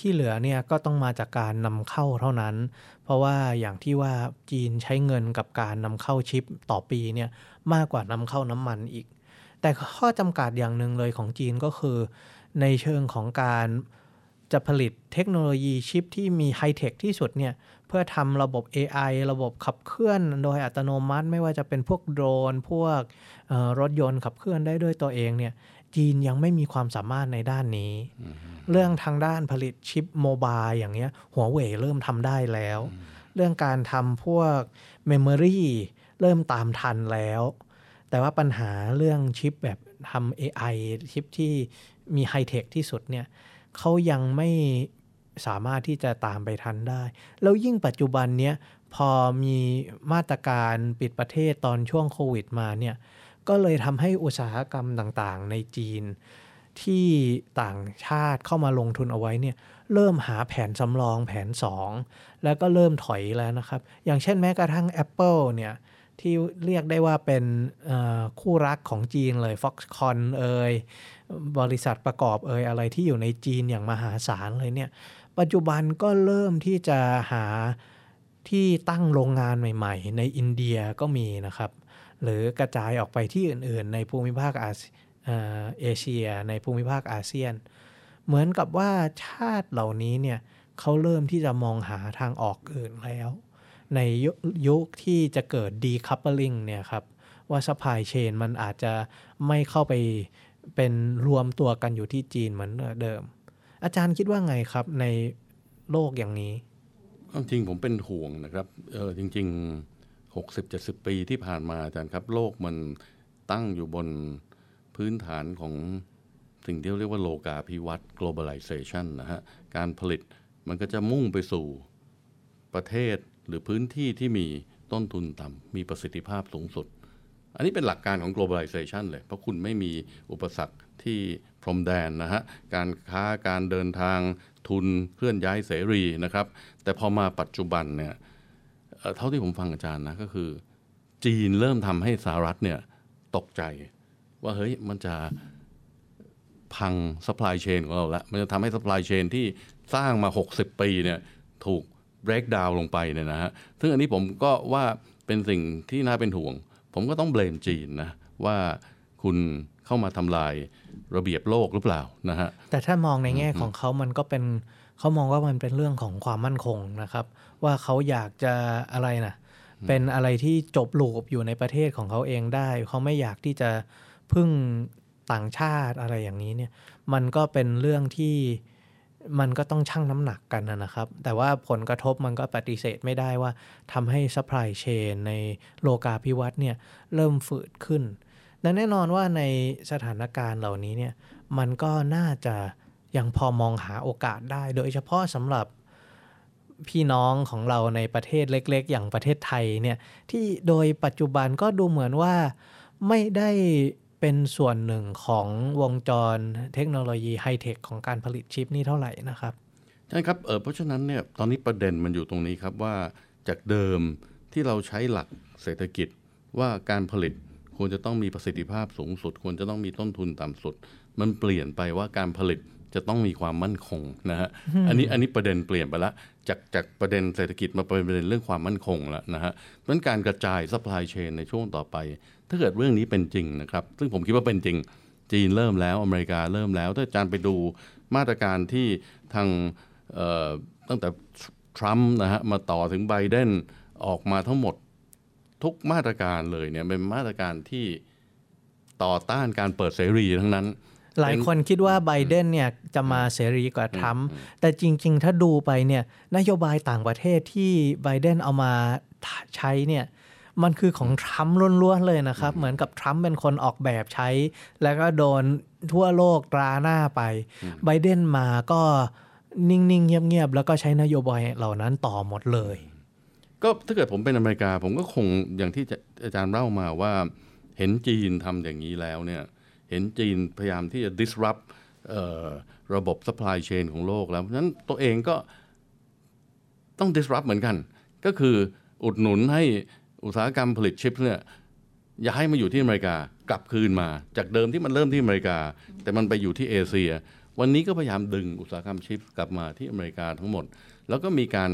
ที่เหลือเนี่ยก็ต้องมาจากการนำเข้าเท่านั้น เพราะว่าอย่างที่ว่าจีนใช้เงินกับการนำเข้าชิปต่อปีเนี่ยมากกว่านำเข้าน้ำมันอีก แต่ข้อจำกัดอย่างหนึ่งเลยของจีนก็คือ ในเชิงของการจะผลิตเทคโนโลยีชิปที่มีไฮเทคที่สุดเนี่ยเพื่อทำระบบ AI ระบบขับเคลื่อนโดยอัตโนมัติ ไม่ว่าจะเป็นพวกโดรน พวกรถยนต์ขับเคลื่อนได้ด้วยตัวเองเนี่ย จีนยังไม่มีความสามารถในด้านนี้ เรื่องทางด้านผลิตชิป mobile อย่างเงี้ยหัวเว่ยเริ่มทำได้แล้ว เรื่องการทำพวก memory เริ่มตามทันแล้ว แต่ว่าปัญหาเรื่องชิปแบบทำ AI ชิปที่มีไฮเทคที่สุดเนี่ยเขายังไม่สามารถที่จะตามไปทันได้ แล้วยิ่งปัจจุบันเนี้ยพอมีมาตรการปิดประเทศตอนช่วงโควิดมาเนี่ย ก็เลยทำให้อุตสาหกรรมต่างๆ ในจีน ที่ต่างชาติเข้ามาลงทุนเอาไว้เนี่ยเริ่มหาแผนสำรองแผน 2 แล้วก็เริ่มถอยแล้วนะครับ อย่างเช่นแม้กระทั่ง Apple เนี่ยที่เรียกได้ว่าเป็นคู่รักของจีนเลย Foxconn เอ่ยบริษัทประกอบเอ่ยอะไรที่อยู่ในจีนอย่างมหาศาลเลยเนี่ยปัจจุบันก็เริ่มที่จะหาที่ตั้งโรงงานใหม่ ๆ ในอินเดียก็มีนะครับ หรือกระจายออกไปที่อื่น ๆ ในภูมิภาคอาเอเชีย ในภูมิภาคอาเซียน เหมือนกับว่าชาติเหล่านี้เนี่ยเขาเริ่มที่จะมองหาทางออกอื่นแล้ว ในยุยุคที่จะเกิด decoupling เนี่ยครับว่า supply chain มันอาจจะไม่เข้าไปเป็นรวมตัวกันอยู่ที่จีนเหมือนเดิม อาจารย์คิดว่าไงครับในโลกอย่างนี้ ความจริงผมเป็นห่วงนะครับเออจริง ๆ 60-70 ปีที่ผ่านมาอาจารย์ครับ โลกมันตั้งอยู่บนพื้นฐานของสิ่งที่เรียกว่าโลกาภิวัตน์ globalization นะฮะ การผลิตมันก็จะมุ่งไปสู่ประเทศหรือพื้นที่ที่มีต้นทุนต่ำมีประสิทธิภาพสูงสุด อันนี้เป็นหลักการของ globalization เลย เพราะคุณไม่มีอุปสรรคที่พรมแดนนะฮะ การค้าการเดินทางทุนเคลื่อนย้ายเสรีนะครับ แต่พอมาปัจจุบันเนี่ย เท่าที่ผมฟังอาจารย์นะก็คือ จีนเริ่มทำให้สหรัฐเนี่ยตกใจ ว่าเฮ้ยมันจะพัง supply chain ของเราละมันจะทำให้ supply chain ที่สร้างมา 60 ปีเนี่ยถูก break down ลงไปเนี่ยนะฮะซึ่งอันนี้ผมก็ว่าเป็นสิ่งที่น่าเป็นห่วง ผมก็ต้องเบลมจีนนะว่าคุณเข้ามาทำลายระเบียบโลกหรือเปล่านะฮะแต่ถ้ามองในแง่ของเขามันก็เป็น เขามองว่ามันเป็นเรื่องของความมั่นคงนะครับ ว่าเขาอยากจะอะไรนะเป็นอะไรที่จบลูปอยู่ในประเทศของเขาเองได้ เขาไม่อยากที่จะพึ่งต่างชาติอะไรอย่างนี้เนี่ยมันก็เป็นเรื่องที่มันก็ต้องชั่งน้ำหนักกันนะนะครับ แต่ว่าผลกระทบมันก็ปฏิเสธไม่ได้ว่าทำให้ supply chain ในโลกาภิวัตน์เนี่ยเริ่มฝืดขึ้น และแน่นอนว่าในสถานการณ์เหล่านี้เนี่ยมันก็น่าจะ ยังพอมองหาโอกาสได้ โดยเฉพาะสำหรับพี่น้องของเราในประเทศเล็ก ๆ อย่างประเทศไทยเนี่ยที่โดยปัจจุบันก็ดูเหมือนว่าไม่ได้เป็นส่วนหนึ่งของวงจรเทคโนโลยีไฮเทคของการผลิตชิปนี่เท่าไหร่นะครับใช่ครับเออเพราะฉะนั้นเนี่ยตอนนี้ประเด็นมันอยู่ตรงนี้ครับว่าจากเดิมที่เราใช้หลักเศรษฐกิจว่าการผลิตควรจะต้องมีประสิทธิภาพสูงสุด ควรจะต้องมีต้นทุนต่ำสุด มันเปลี่ยนไปว่าการผลิต จะต้องมีความมั่นคงนะฮะอันนี้อันนี้ประเด็นเปลี่ยนไปละจากจากประเด็นเศรษฐกิจมาเป็นประเด็นเรื่องความมั่นคงแล้วนะฮะเพราะฉะนั้นการกระจาย supply chain ในช่วงต่อไป ถ้าเกิดเรื่องนี้เป็นจริงนะครับ ซึ่งผมคิดว่าเป็นจริงจีนเริ่มแล้วอเมริกาเริ่มแล้ว ถ้าอาจารย์ไปดูมาตรการที่ทางตั้งแต่ทรัมป์นะฮะมาต่อถึงไบเดนออกมาทั้งหมดทุกมาตรการเลยเนี่ยเป็นมาตรการที่ต่อต้านการเปิดเสรีทั้งนั้น หลายคนคิดว่าไบเดนเนี่ยจะมาเสรีกว่าทรัมป์แต่จริง ๆ ถ้าดูไปเนี่ยนโยบายต่างประเทศที่ไบเดนเอามาใช้เนี่ยมันคือของทรัมป์ล้วนๆเลยนะครับ เหมือนกับทรัมป์เป็นคนออกแบบใช้ แล้วก็โดนทั่วโลกตราหน้าไปไบเดนมาก็นิ่ง ๆ เงียบ ๆ แล้วก็ใช้นโยบายเหล่านั้นต่อหมดเลย ก็ถ้าเกิดผมเป็นอเมริกา ผมก็คงอย่างที่อาจารย์เล่ามาว่า เห็นจีนทำอย่างนี้แล้วเนี่ย เห็นจีนพยายามที่จะ disrupt ระบบ supply chain ของโลกแล้ว เพราะฉะนั้นตัวเองก็ต้อง disrupt เหมือนกัน ก็คืออุดหนุนให้อุตสาหกรรมผลิตชิปเนี่ยย้ายมาอยู่ที่อเมริกากลับคืนมา จากเดิมที่มันเริ่มที่อเมริกา แต่มันไปอยู่ที่เอเชีย วันนี้ก็พยายามดึงอุตสาหกรรมชิปกลับมาที่อเมริกาทั้งหมด แล้วก็มีการ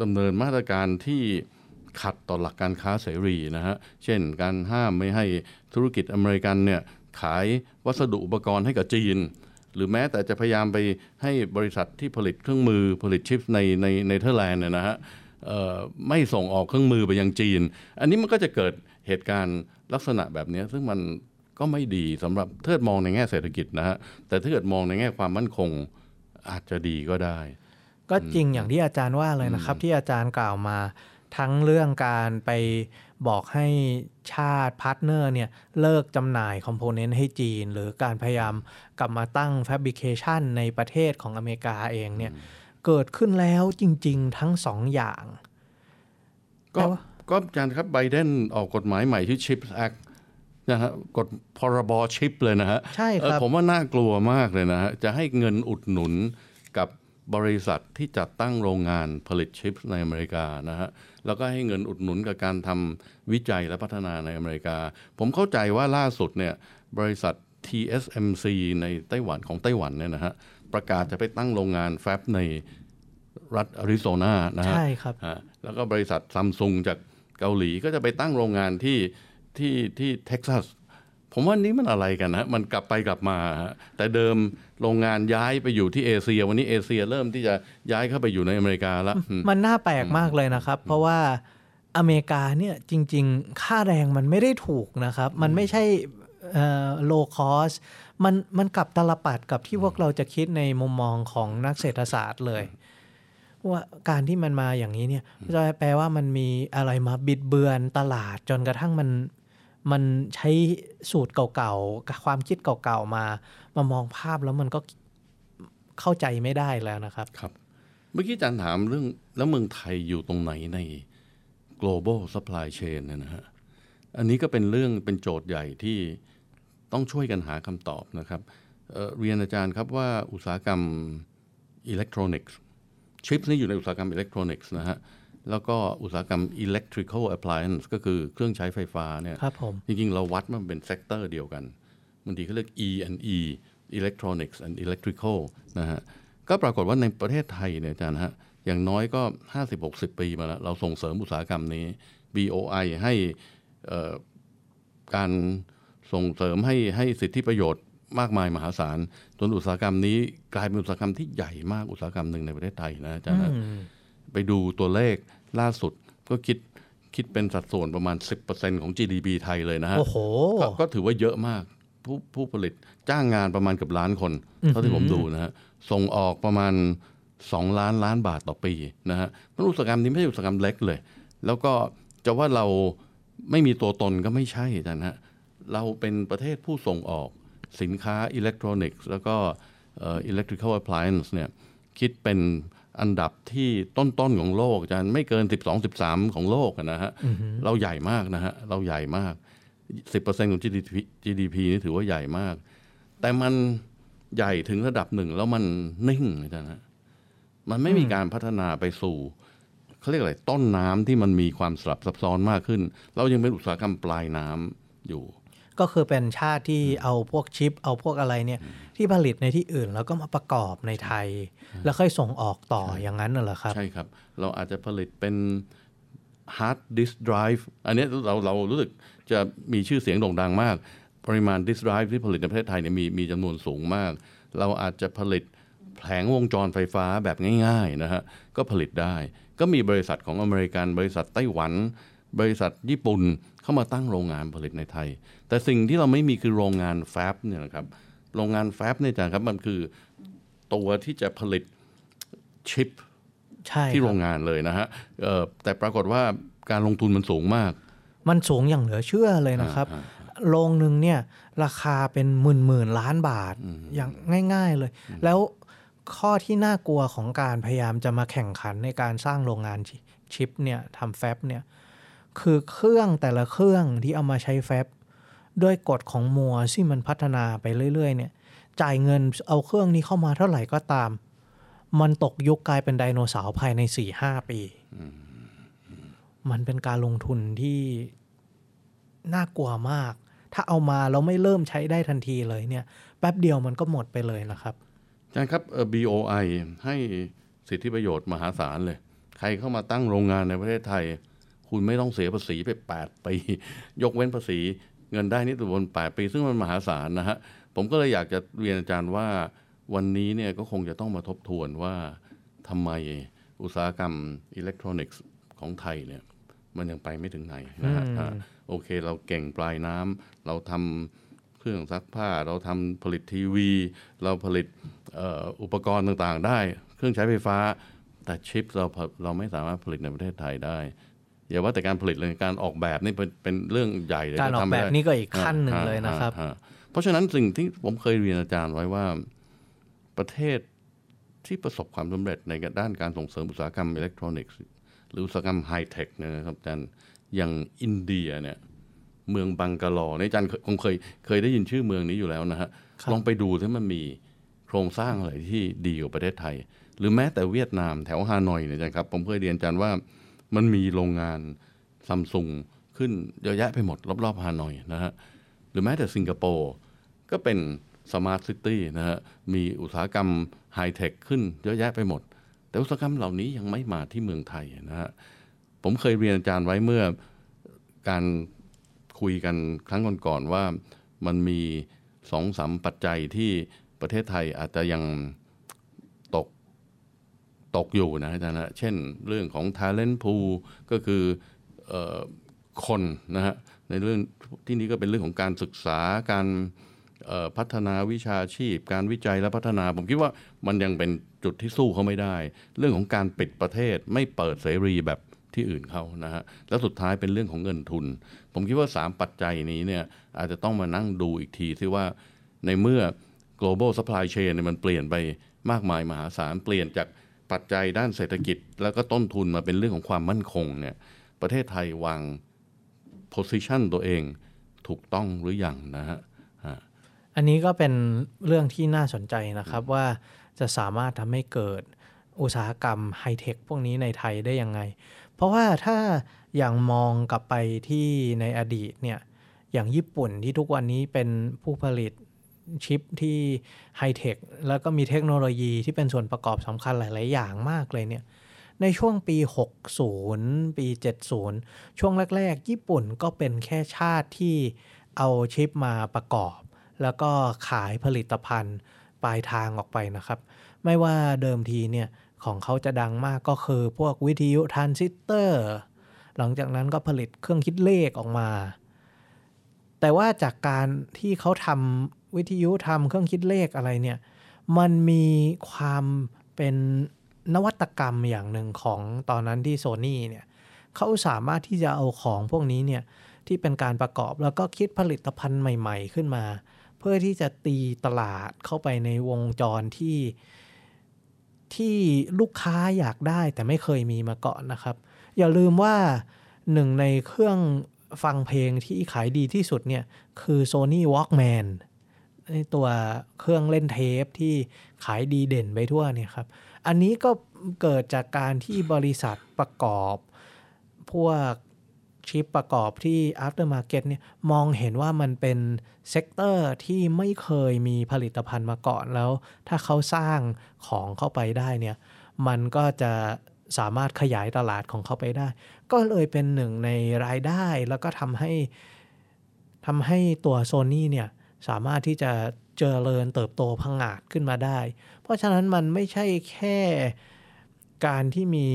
ดำเนินมาตรการที่ ขัดต่อหลักการค้าเสรีนะฮะ เช่นการห้ามไม่ให้ธุรกิจอเมริกันเนี่ยขายวัสดุอุปกรณ์ให้กับจีน หรือแม้แต่จะพยายามไปให้บริษัทที่ผลิตเครื่องมือผลิตชิปในในเนเธอร์แลนด์เนี่ยนะฮะเอ่อไม่ส่งออกเครื่องมือไปยังจีน อันนี้มันก็จะเกิดเหตุการณ์ลักษณะแบบนี้ซึ่งมันก็ไม่ดีสำหรับถ้าเกิดมองในแง่เศรษฐกิจนะฮะแต่ถ้าเกิดมองในแง่ความมั่นคงอาจจะดีก็ได้ ก็จริงอย่างที่อาจารย์ว่าเลยนะครับ ที่อาจารย์กล่าวมา ทั้งเรื่องการไปบอกให้ชาติ partner เนี่ยเลิกจำหน่าย component ให้จีน หรือการพยายามกลับมาตั้ง fabrication ในประเทศของอเมริกาเองเนี่ยเกิดขึ้นแล้วจริง ๆ ทั้งสองอย่าง ก็ก็อาจารย์ครับไบเดนออกกฎหมายใหม่ที่ Chips Act นะฮะกฎพรบชิปเลยนะฮะใช่ครับเออผมว่าน่ากลัวมากเลยนะฮะจะให้เงินอุดหนุนกับ บริษัทที่จัดตั้งโรงงานผลิตชิปในอเมริกานะฮะแล้วก็ให้เงินอุดหนุนกับการทำวิจัยและพัฒนาในอเมริกา ผมเข้าใจว่าล่าสุดเนี่ยบริษัท TSMC ในไต้หวันของไต้หวันเนี่ยนะฮะประกาศจะไปตั้งโรงงานแฟบในรัฐอาริโซนานะฮะใช่ครับฮะแล้วก็บริษัทซัมซุงจากเกาหลีก็จะไปตั้งโรงงานที่ที่ที่เท็กซัส ผมว่านี้มันอะไรกันนะมันกลับไปกลับมาฮะแต่เดิมโรงงานย้ายไปอยู่ที่เอเชีย วันนี้เอเชียเริ่มที่จะย้ายเข้าไปอยู่ในอเมริกาแล้วอืมมันน่าแปลกมากเลยนะครับ เพราะว่าอเมริกาเนี่ยจริง ๆ ค่าแรงมันไม่ได้ถูกนะครับ มันไม่ใช่ low cost มันมันกลับตาลปัตรกับที่พวกเราจะคิดในมุมมองของนักเศรษฐศาสตร์เลย ว่าการที่มันมาอย่างนี้เนี่ยจะแปลว่ามันมีอะไรมาบิดเบือนตลาดจนกระทั่งมัน มันใช้สูตรเก่าๆ ความคิดเก่าๆ มา มามองภาพแล้วมันก็เข้าใจไม่ได้แล้วนะครับ ครับ เมื่อกี้อาจารย์ถามเรื่องแล้วเมืองไทยอยู่ตรงไหนใน global supply chain เนี่ยนะฮะ อันนี้ก็เป็นเรื่องเป็นโจทย์ใหญ่ที่ต้องช่วยกันหาคำตอบนะครับเรียนอาจารย์ครับว่าอุตสาหกรรมอิเล็กทรอนิกส์ชิปนี่อยู่ในอุตสาหกรรมอิเล็กทรอนิกส์นะฮะ แล้วก็อุตสาหกรรม electrical appliance ก็คือเครื่องใช้ไฟฟ้าเนี่ยครับผมจริงๆ เราวัดมันเป็น sector เดียวกันบางทีเขาเรียก E and E electronics and electrical นะฮะก็ปรากฏว่าในประเทศไทยเนี่ยอาจารย์ฮะอย่างน้อยก็ 50-60 ปีมาแล้ว เราส่งเสริมอุตสาหกรรมนี้ BOI ให้เอ่อการส่งเสริมให้ให้สิทธิประโยชน์มากมายมหาศาลจนอุตสาหกรรมนี้กลายเป็นอุตสาหกรรมที่ใหญ่มากอุตสาหกรรมหนึ่งในประเทศไทยนะอาจารย์นะอืม ไปดูตัวเลขล่าสุดก็คิดคิดเป็นสัดส่วนประมาณ 10%ของ GDP ไทยเลยนะฮะโอ้โหก็ก็ถือว่าเยอะมากผู้ผู้ผลิตจ้างงานประมาณเกือบล้านคนอื้อหือเท่าที่ผมดูนะฮะส่งออกประมาณ 2 ล้านล้านบาทต่อปีนะฮะมันอุตสาหกรรมนี้ไม่ใช่อุตสาหกรรมเล็กเลย แล้วก็จะว่าเราไม่มีตัวตนก็ไม่ใช่อาจารย์ฮะเราเป็นประเทศผู้ส่งออกสินค้าอิเล็กทรอนิกส์แล้วก็ electrical appliance เนี่ยคิดเป็น อันดับที่ต้นๆของโลกอาจารย์ไม่เกิน 12 13 ของโลกอะนะฮะอือฮึเราใหญ่มากนะฮะเราใหญ่มาก 10%ของ GDP GDP นี่ถือว่าใหญ่มาก แต่มันใหญ่ถึงระดับหนึ่งแล้วมันนิ่งอาจารย์ฮะมันไม่มีการพัฒนาไปสู่เขาเรียกอะไรต้นน้ำที่มันมีความสลับซับซ้อนมากขึ้น เรายังเป็นอุตสาหกรรมปลายน้ำอยู่ ก็คือเป็นชาติที่เอาพวกชิป เอาพวกอะไรเนี่ยที่ผลิตในที่อื่น แล้วก็มาประกอบในไทย แล้วค่อยส่งออกต่ออย่างนั้นน่ะเหรอครับ ใช่ครับ เราอาจจะผลิตเป็น hard disk drive อันเนี้ยเราเรารู้สึกจะมีชื่อเสียงโด่งดังมาก ปริมาณ disk drive ที่ผลิตในประเทศไทยเนี่ยมีมีจำนวนสูงมาก เราอาจจะผลิตแผงวงจรไฟฟ้าแบบง่ายๆนะฮะก็ผลิตได้ ก็มีบริษัทของอเมริกัน บริษัทไต้หวัน บริษัทญี่ปุ่น เข้ามาตั้งโรงงานผลิตในไทย แต่สิ่งที่เราไม่มีคือโรงงานแฟบเนี่ยนะครับโรงงานแฟบเนี่ยอาจารย์ครับมันคือตัวที่จะผลิตชิปใช่ที่คโรรับงงานเลยนะฮะเอ่อแต่ปรากฏว่าการลงทุนมันสูงมาก มันสูงอย่างเหลือเชื่อเลยนะครับ โรงหนึ่งเนี่ยราคาเป็นหมื่นหมื่นล้านบาทอย่างง่าย ๆเลย แล้วข้อที่น่ากลัวของการพยายามจะมาแข่งขันในการสร้างโรงงานชิชิปเนี่ยทำแฟบเนี่ย คือเครื่องแต่ละเครื่องที่เอามาใช้แฟบด้วยกฎของมัวที่มันพัฒนาไปเรื่อย ๆ เนี่ย จ่ายเงินเอาเครื่องนี้เข้ามาเท่าไหร่ก็ตาม มันตกยุคกลายเป็นไดโนเสาร์ภายใน4ี่ห้าปี มันเป็นการลงทุนที่น่ากลัวมาก ถ้าเอามาเราไม่เริ่มใช้ได้ทันทีเลยเนี่ย แป๊บเดียวมันก็หมดไปเลยนะครับอาจารย์ครับเอ่อ BOI ให้สิทธิประโยชน์มหาศาลเลย ใครเข้ามาตั้งโรงงานในประเทศไทย คุณไม่ต้องเสียภาษีไป 8 ปี ยกเว้นภาษีเงินได้นิติบุญ8ปี ซึ่งมันมหาศาลนะฮะ ผมก็เลยอยากจะเรียนอาจารย์ว่าวันนี้เนี่ยก็คงจะต้องมาทบทวนว่าทำไมอุตสาหกรรมอิเล็กทรอนิกส์ของไทยเนี่ยมันยังไปไม่ถึงไหนนะฮะอืมอ่าโอเคเราเก่งปลายน้ำเราทำเครื่องซักผ้า เราทำผลิตทีวี เราผลิตเอ่ออุปกรณ์ต่างๆ ได้ เครื่องใช้ไฟฟ้า แต่ชิปเราผเราไม่สามารถผลิตในประเทศไทยได้ อย่าว่าแต่การผลิตเลยการออกแบบนี่เป็นเป็นเรื่องใหญ่เลยการออกทำไม่แบบได้นี่ก็อีกขั้นหนึ่งฮเลยนะครับฮฮเพราะฉะนั้นสิ่งที่ผมเคยเรียนอาจารย์ไว้ว่าประเทศที่ประสบความสำเร็จในด้านการส่งเสริมอุตสาหกรรมอิเล็กทรอนิกส์หรืออุตสาหกรรมไฮเทคเนี่ยนะครับอาจารย์อย่างอินเดียเนี่ยเมืองบังกาลอเนี่ยอาจารย์คงเคยเคยได้ยินชื่อเมืองนี้อยู่แล้วนะฮะครับลองไปดูถ้ามันมีโครงสร้างอะไรที่ดีกว่าประเทศไทย หรือแม้แต่เวียดนามแถวฮานอยเนี่ยอาจารย์ครับ ผมเคยเรียนอาจารย์ว่า มันมีโรงงานซัมซุงขึ้นเยอะแยะไปหมดรอบๆฮานอยนะฮะหรือแม้แต่สิงคโปร์ก็เป็นสมาร์ทซิตี้นะฮะมีอุตสาหกรรมไฮเทคขึ้นเยอะแยะไปหมด แต่อุตสาหกรรมเหล่านี้ยังไม่มาที่เมืองไทยนะฮะผมเคยเรียนอาจารย์ไว้เมื่อการคุยกันครั้งก่อนๆว่ามันมีสองสามปัจจัยที่ประเทศไทยอาจจะยัง ตกอยู่นะอาจารย์นะเช่นเรื่องของ talent pool ก็คืออคนนะฮะในเรื่องที่นี้ก็เป็นเรื่องของการศึกษาการพัฒนาวิชาชีพ การวิจัยและพัฒนา ผมคิดว่ามันยังเป็นจุดที่สู้เขาไม่ได้ เรื่องของการปิดประเทศไม่เปิดเสรีแบบที่อื่นเขานะฮะแล้วสุดท้ายเป็นเรื่องของเงินทุน ผมคิดว่า 3 ปัจจัยนี้เนี่ยอาจจะต้องมานั่งดูอีกทีที่ว่าในเมื่อ global supply chain มันเปลี่ยนไปมากมายมหาศาลเปลี่ยนจาก ปัจจัยด้านเศรษฐกิจ แล้วก็ต้นทุนมาเป็นเรื่องของความมั่นคงเนี่ยประเทศไทยวาง position ตัวเองถูกต้องหรืออยังนะฮะฮะอันนี้ก็เป็นเรื่องที่น่าสนใจนะครับว่าจะสามารถทำให้เกิดอุตสาหกรรมไฮเทคพวกนี้ในไทยได้ยังไง เพราะว่าถ้าอย่างมองกลับไปที่ในอดีตเนี่ยอย่างญี่ปุ่นที่ทุกวันนี้เป็นผู้ผลิต ชิปที่ไฮเทคแล้วก็มีเทคโนโลยีที่เป็นส่วนประกอบสำคัญหลาย ๆ อย่างมากเลยเนี่ยในช่วงปี 60 ปี 70 ช่วงแรก ๆ ญี่ปุ่นก็เป็นแค่ชาติที่เอาชิปมาประกอบ แล้วก็ขายผลิตภัณฑ์ปลายทางออกไปนะครับ ไม่ว่าเดิมทีเนี่ยของเขาจะดังมากก็คือพวกวิทยุทรานซิสเตอร์ หลังจากนั้นก็ผลิตเครื่องคิดเลขออกมา แต่ว่าจากการที่เขาทำ วิทยุทำเครื่องคิดเลขอะไรเนี่ย มันมีความเป็นนวัตกรรมอย่างหนึ่งของตอนนั้นที่โซนี่เนี่ยเขาสามารถที่จะเอาของพวกนี้เนี่ยที่เป็นการประกอบแล้วก็คิดผลิตภัณฑ์ใหม่ ๆ ขึ้นมา เพื่อที่จะตีตลาดเข้าไปในวงจรที่ที่ลูกค้าอยากได้แต่ไม่เคยมีมาก่อนนะครับ อย่าลืมว่าหนึ่งในเครื่องฟังเพลงที่ขายดีที่สุดเนี่ยคือ Sony Walkman ตัวเครื่องเล่นเทปที่ขายดีเด่นไปทั่วเนี่ยครับ อันนี้ก็เกิดจากการที่บริษัทประกอบ พวกชิปประกอบที่ aftermarket เนี่ยมองเห็นว่ามันเป็น sector ที่ไม่เคยมีผลิตภัณฑ์มาก่อนแล้ว ถ้าเขาสร้างของเข้าไปได้เนี่ย มันก็จะสามารถขยายตลาดของเขาไปได้ ก็เลยเป็นหนึ่งในรายได้แล้วก็ทำให้ทำให้ตัวโซนี่เนี่ย สามารถที่จะเจริญเติบโตพังงาดขึ้นมาได้ เพราะฉะนั้นมันไม่ใช่แค่การที่มี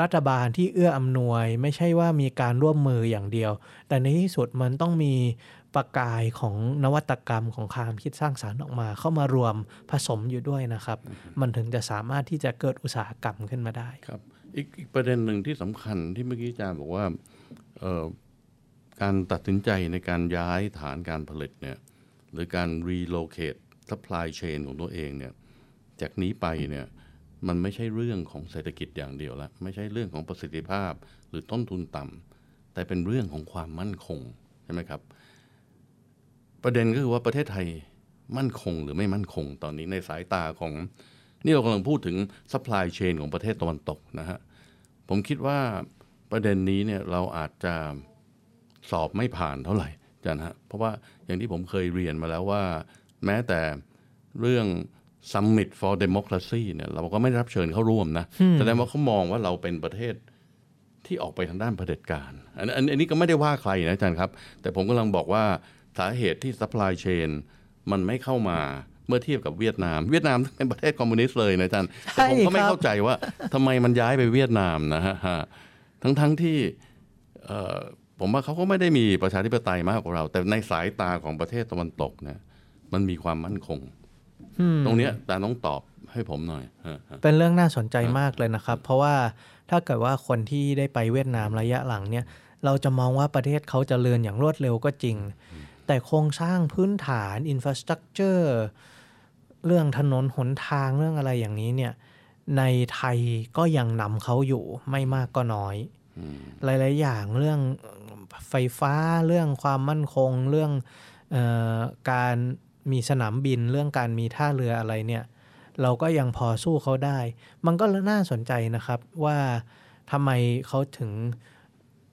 รัฐบาลที่เอื้ออำนวย ไม่ใช่ว่ามีการร่วมมืออย่างเดียว แต่ในที่สุดมันต้องมีประกายของนวัตกรรมของความคิดสร้างสารรค์ออกมา เข้ามารวมผสมอยู่ด้วยนะครับ มันถึงจะสามารถที่จะเกิดอุตสาหกรรมขึ้นมาได้ครับ อีกอีกประเด็นหนึ่งที่สำคัญที่เมื่อกี้อาจารย์บอกว่า การตัดสินใจในการย้ายฐานการผลิตเนี่ยหรือการ relocate supply chain ของตัวเองเนี่ยจากนี้ไปเนี่ยมันไม่ใช่เรื่องของเศรษฐกิจอย่างเดียวละไม่ใช่เรื่องของประสิทธิภาพหรือต้นทุนต่ำแต่เป็นเรื่องของความมั่นคงใช่ไหมครับ ประเด็นก็คือว่าประเทศไทยมั่นคงหรือไม่มั่นคงตอนนี้ในสายตาของนี่เรากำลังพูดถึง supply chain ของประเทศตะวันตกนะฮะผมคิดว่าประเด็นนี้เนี่ยเราอาจจะ สอบไม่ผ่านเท่าไหร่อาจารย์ฮะเพราะว่าอย่างที่ผมเคยเรียนมาแล้วว่า แม้แต่เรื่อง Summit for Democracy เนี่ยเราก็ไม่ได้รับเชิญเข้าร่วมนะอืมแสดงว่าเขามองว่าเราเป็นประเทศที่ออกไปทางด้านเผด็จการอันอันอันนี้ก็ไม่ได้ว่าใครนะอาจารย์ครับ แต่ผมกำลังบอกว่าสาเหตุที่ supply chain มันไม่เข้ามาเมื่อเทียบกับเวียดนาม เวียดนามเป็นประเทศคอมมิวนิสต์เลยนะอาจารย์แต่ผมก็ไม่ใช่ครับเข้าใจว่าทำไมมันย้ายไปเวียดนามนะฮะฮะทั้งทั้งที่เอ่อ ผมว่าเขาก็ไม่ได้มีประชาธิปไตยมากกว่าเรา แต่ในสายตาของประเทศตะวันตกเนี่ยมันมีความมั่นคงอืมตรงเนี้ยแต่ต้องตอบให้ผมหน่อยฮะฮะเป็นเรื่องน่าสนใจมากเลยนะครับ เพราะว่าถ้าเกิดว่าคนที่ได้ไปเวียดนามระยะหลังเนี่ย เราจะมองว่าประเทศเขาจเจริญอย่างรวดเร็วก็จริง แต่โครงสร้างพื้นฐานอินฟราสตรักเจอร์เรื่องถนนหนทางเรื่องอะไรอย่างนี้เนี่ยในไทยก็ยังนำเขาอยู่ไม่มากก็น้อย หลาย ๆ อย่างเรื่องไฟฟ้าเรื่องความมั่นคง เรื่องออการมีสนามบิน เรื่องการมีท่าเรืออะไรเนี่ยเราก็ยังพอสู้เขาได้ มันก็น่าสนใจนะครับว่าทำไมเขาถึง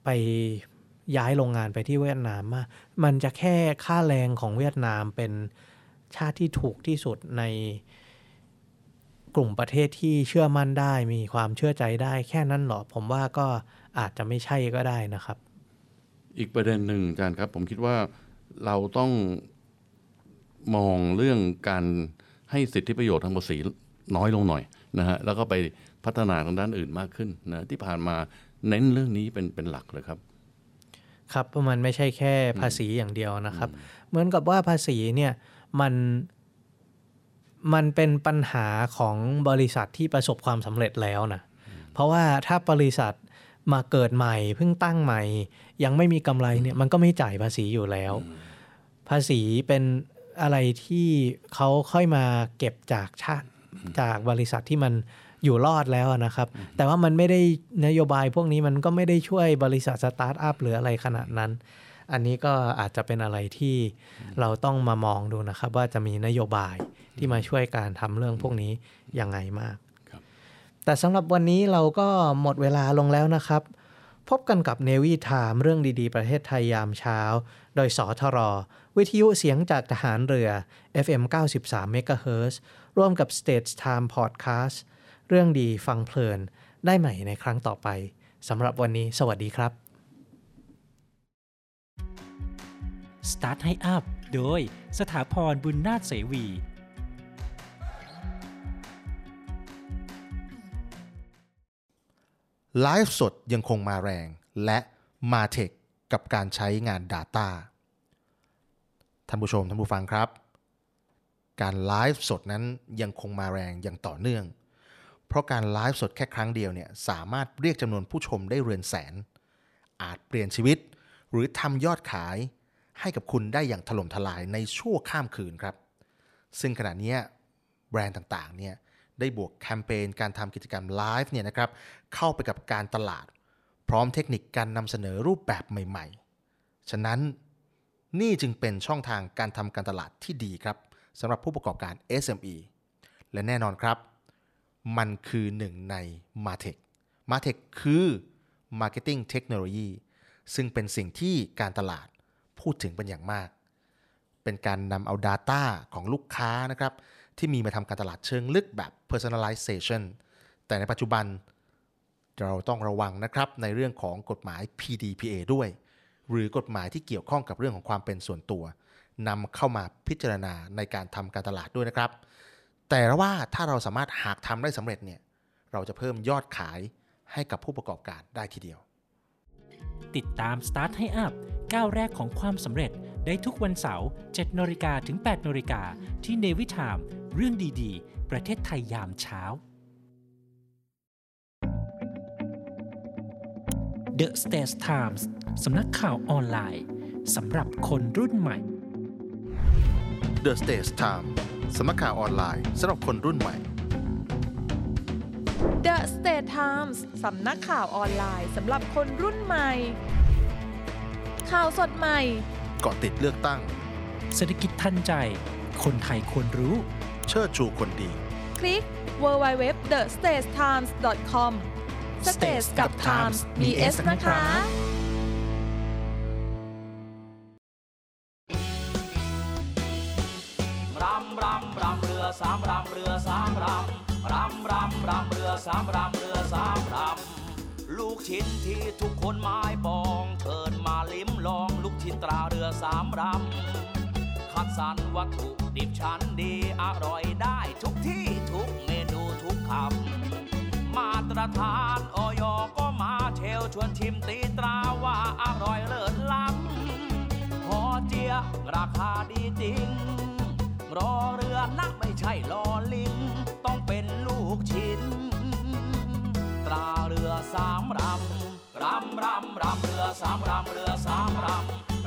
ไปย้ายโรงงานไปที่เวียดนามมามันจะแค่ค่าแรงของเวียดนามเป็นชาติที่ถูกที่สุดในกลุ่มประเทศที่เชื่อมั่นได้ มีความเชื่อใจได้แค่นั้นหรอ ผมว่าก็ อาจจะไม่ใช่ก็ได้นะครับ อีกประเด็นหนึ่งอาจารย์ครับ ผมคิดว่าเราต้องมองเรื่องการให้สิทธิประโยชน์ทางภาษีน้อยลงหน่อยนะฮะแล้วก็ไปพัฒนาทางด้านอื่นมากขึ้นนะที่ผ่านมาเน้นเรื่องนี้เป็นเป็นหลักเลยครับครับเพราะมันไม่ใช่แค่ภาษีอย่างเดียวนะครับ เหมือนกับว่าภาษีเนี่ยมันมันเป็นปัญหาของบริษัทที่ประสบความสำเร็จแล้วนะเพราะว่าถ้าบริษัท มาเกิดใหม่เพิ่งตั้งใหม่ ยังไม่มีกำไรเนี่ยมันก็ไม่จ่ายภาษีอยู่แล้ว ภาษีเป็นอะไรที่เขาค่อยมาเก็บจากชาติจากบริษัทที่มันอยู่รอดแล้วนะครับ แต่ว่ามันไม่ได้นโยบายพวกนี้มันก็ไม่ได้ช่วยบริษัทสตาร์ทอัพหรืออะไรขนาดนั้น อันนี้ก็อาจจะเป็นอะไรที่เราต้องมามองดูนะครับ ว่าจะมีนโยบายที่มาช่วยการทำเรื่องพวกนี้ยังไงมาก แต่สำหรับวันนี้เราก็หมดเวลาลงแล้วนะครับ พบกันกับเนวีไทม์เรื่องดีๆ ประเทศไทยยามเช้า โดยสทร วิทยุเสียงจากทหารเรือ FM 93 MHz ร่วมกับ State Time Podcast เรื่องดีฟังเพลินได้ใหม่ในครั้งต่อไปสำหรับวันนี้ สวัสดีครับ Start ให้อัพโดยสถาพรบุญนาถเสวี ไลฟ์สดยังคงมาแรง และมาเทคกับการใช้งาน Data ท่านผู้ชมท่านผู้ฟังครับ การไลฟ์สดนั้นยังคงมาแรงอย่างต่อเนื่อง เพราะการไลฟ์สดแค่ครั้งเดียวเนี่ยสามารถเรียกจำนวนผู้ชมได้เรือนแสน อาจเปลี่ยนชีวิต หรือทำยอดขายให้กับคุณได้อย่างถล่มทลายในชั่วข้ามคืนครับ ซึ่งขณะนี้แบรนด์ต่างๆเนี่ย ได้บวกแคมเปญการทำกิจกรรมไลฟ์เนี่ยนะครับเข้าไปกับการตลาด พร้อมเทคนิคการนำเสนอรูปแบบใหม่ ๆ ฉะนั้นนี่จึงเป็นช่องทางการทำการตลาดที่ดีครับสำหรับผู้ประกอบการ SME และแน่นอนครับ มันคือหนึ่งใน Martech Martech คือ Marketing Technology ซึ่งเป็นสิ่งที่การตลาดพูดถึงเป็นอย่างมาก เป็นการนำเอา Data ของลูกค้านะครับ ที่มีมาทำการตลาดเชิงลึกแบบ Personalization แต่ในปัจจุบันเราต้องระวังนะครับในเรื่องของกฎหมาย PDPA ด้วย หรือกฎหมายที่เกี่ยวข้องกับเรื่องของความเป็นส่วนตัวนำเข้ามาพิจารณาในการทำการตลาดด้วยนะครับ แต่ว่าถ้าเราสามารถหากทำได้สำเร็จเนี่ยเราจะเพิ่มยอดขายให้กับผู้ประกอบการได้ทีเดียว ติดตาม Start ให้อัพก้าวแรกของความสำเร็จ ได้ทุกวันเสาร์7นาฬิกาถึง8นาฬิกาที่เนวิทามเรื่องดีๆ ประเทศไทยยามเช้า The States Times สำนักข่าวออนไลน์สำหรับคนรุ่นใหม่ The Stage Time สำนักข่าวออนไลน์สำหรับคนรุ่นใหม่ The State Times สำนักข่าวออนไลน์สำหรับคนรุ่นใหม่ ข่าวสดใหม่ เกาะติดเลือกตั้ง เศรษฐกิจทันใจ คนไทยควรรู้ เชิดชูคนดี คลิก www.thestagetimes.com Stage กับ Times มี S นะคะรำรำรำเรือสามรำเรือสามรำรำรำรำเรือสามรำเรือสามรำลูกชิ้นที่ทุกคนหมายาเรือสามรำ คัดสรรวัตถุดิบชั้นดีอร่อยได้ทุกที่ทุกเมนูทุกคำ มาตรฐานออยก็มาเชลชวนชิมตีตราว่าอร่อยเลิศล้ำพอเจียราคาดีจริง รอเรือนักไม่ใช่ลอลิง ต้องเป็นลูกชิ้น ตราเรือสามรำรำรำรำเรือสามรำเรือสามรำ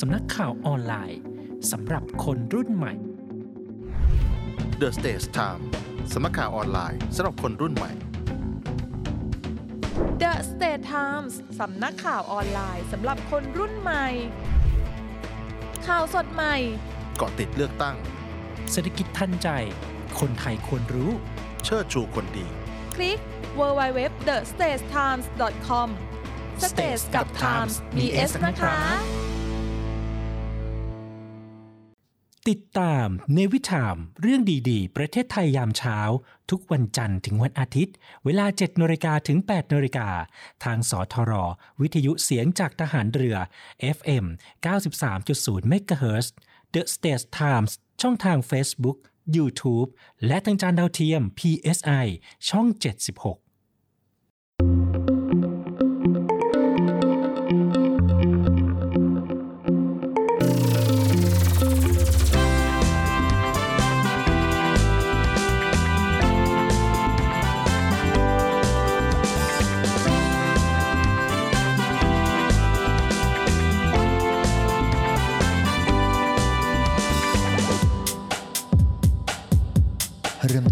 สำนักข่าวออนไลน์สำหรับคนรุ่นใหม่ The Stage Time สำนักข่าวออนไลน์สำหรับคนรุ่นใหม่ The State Times สำนักข่าวออนไลน์สำหรับคนรุ่นใหม่ ข่าวสดใหม่ เกาะติดเลือกตั้ง เศรษฐกิจทันใจ คนไทยควรรู้ เชิดชูคนดี คลิก www.thestagetimes.com Stage กับ Times มี S นะคะ ติดตามในวิถามเรื่องดีๆ ประเทศไทยยามเช้า ทุกวันจันทร์ถึงวันอาทิตย์ เวลา 7นาฬิกาถึง8นาฬิกาทางสทร วิทยุเสียงจากทหารเรือ FM 93.0 MHz The States Times ช่องทาง Facebook YouTube และทางจานดาวเทียม PSI ช่อง 76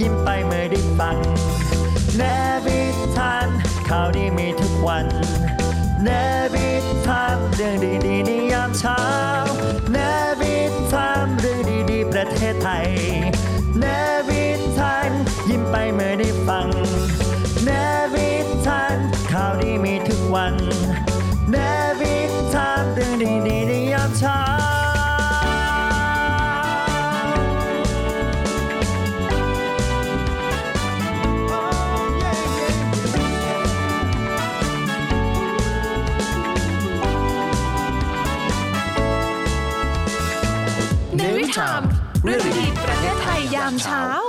ยิ้มไปเมื่อได้ฟังเนวิทานข่าวดีมีทุกวันเนวิทานเรื่องดีๆในยามเช้าเนวิทานเรื่องดีๆประเทศไทยเนวิทานยิ้มไปเมื่อได้ฟังเนวิทานข่าวดีมีทุกวันเนวิทานเรื่องดีๆในยามเช้า ในวิ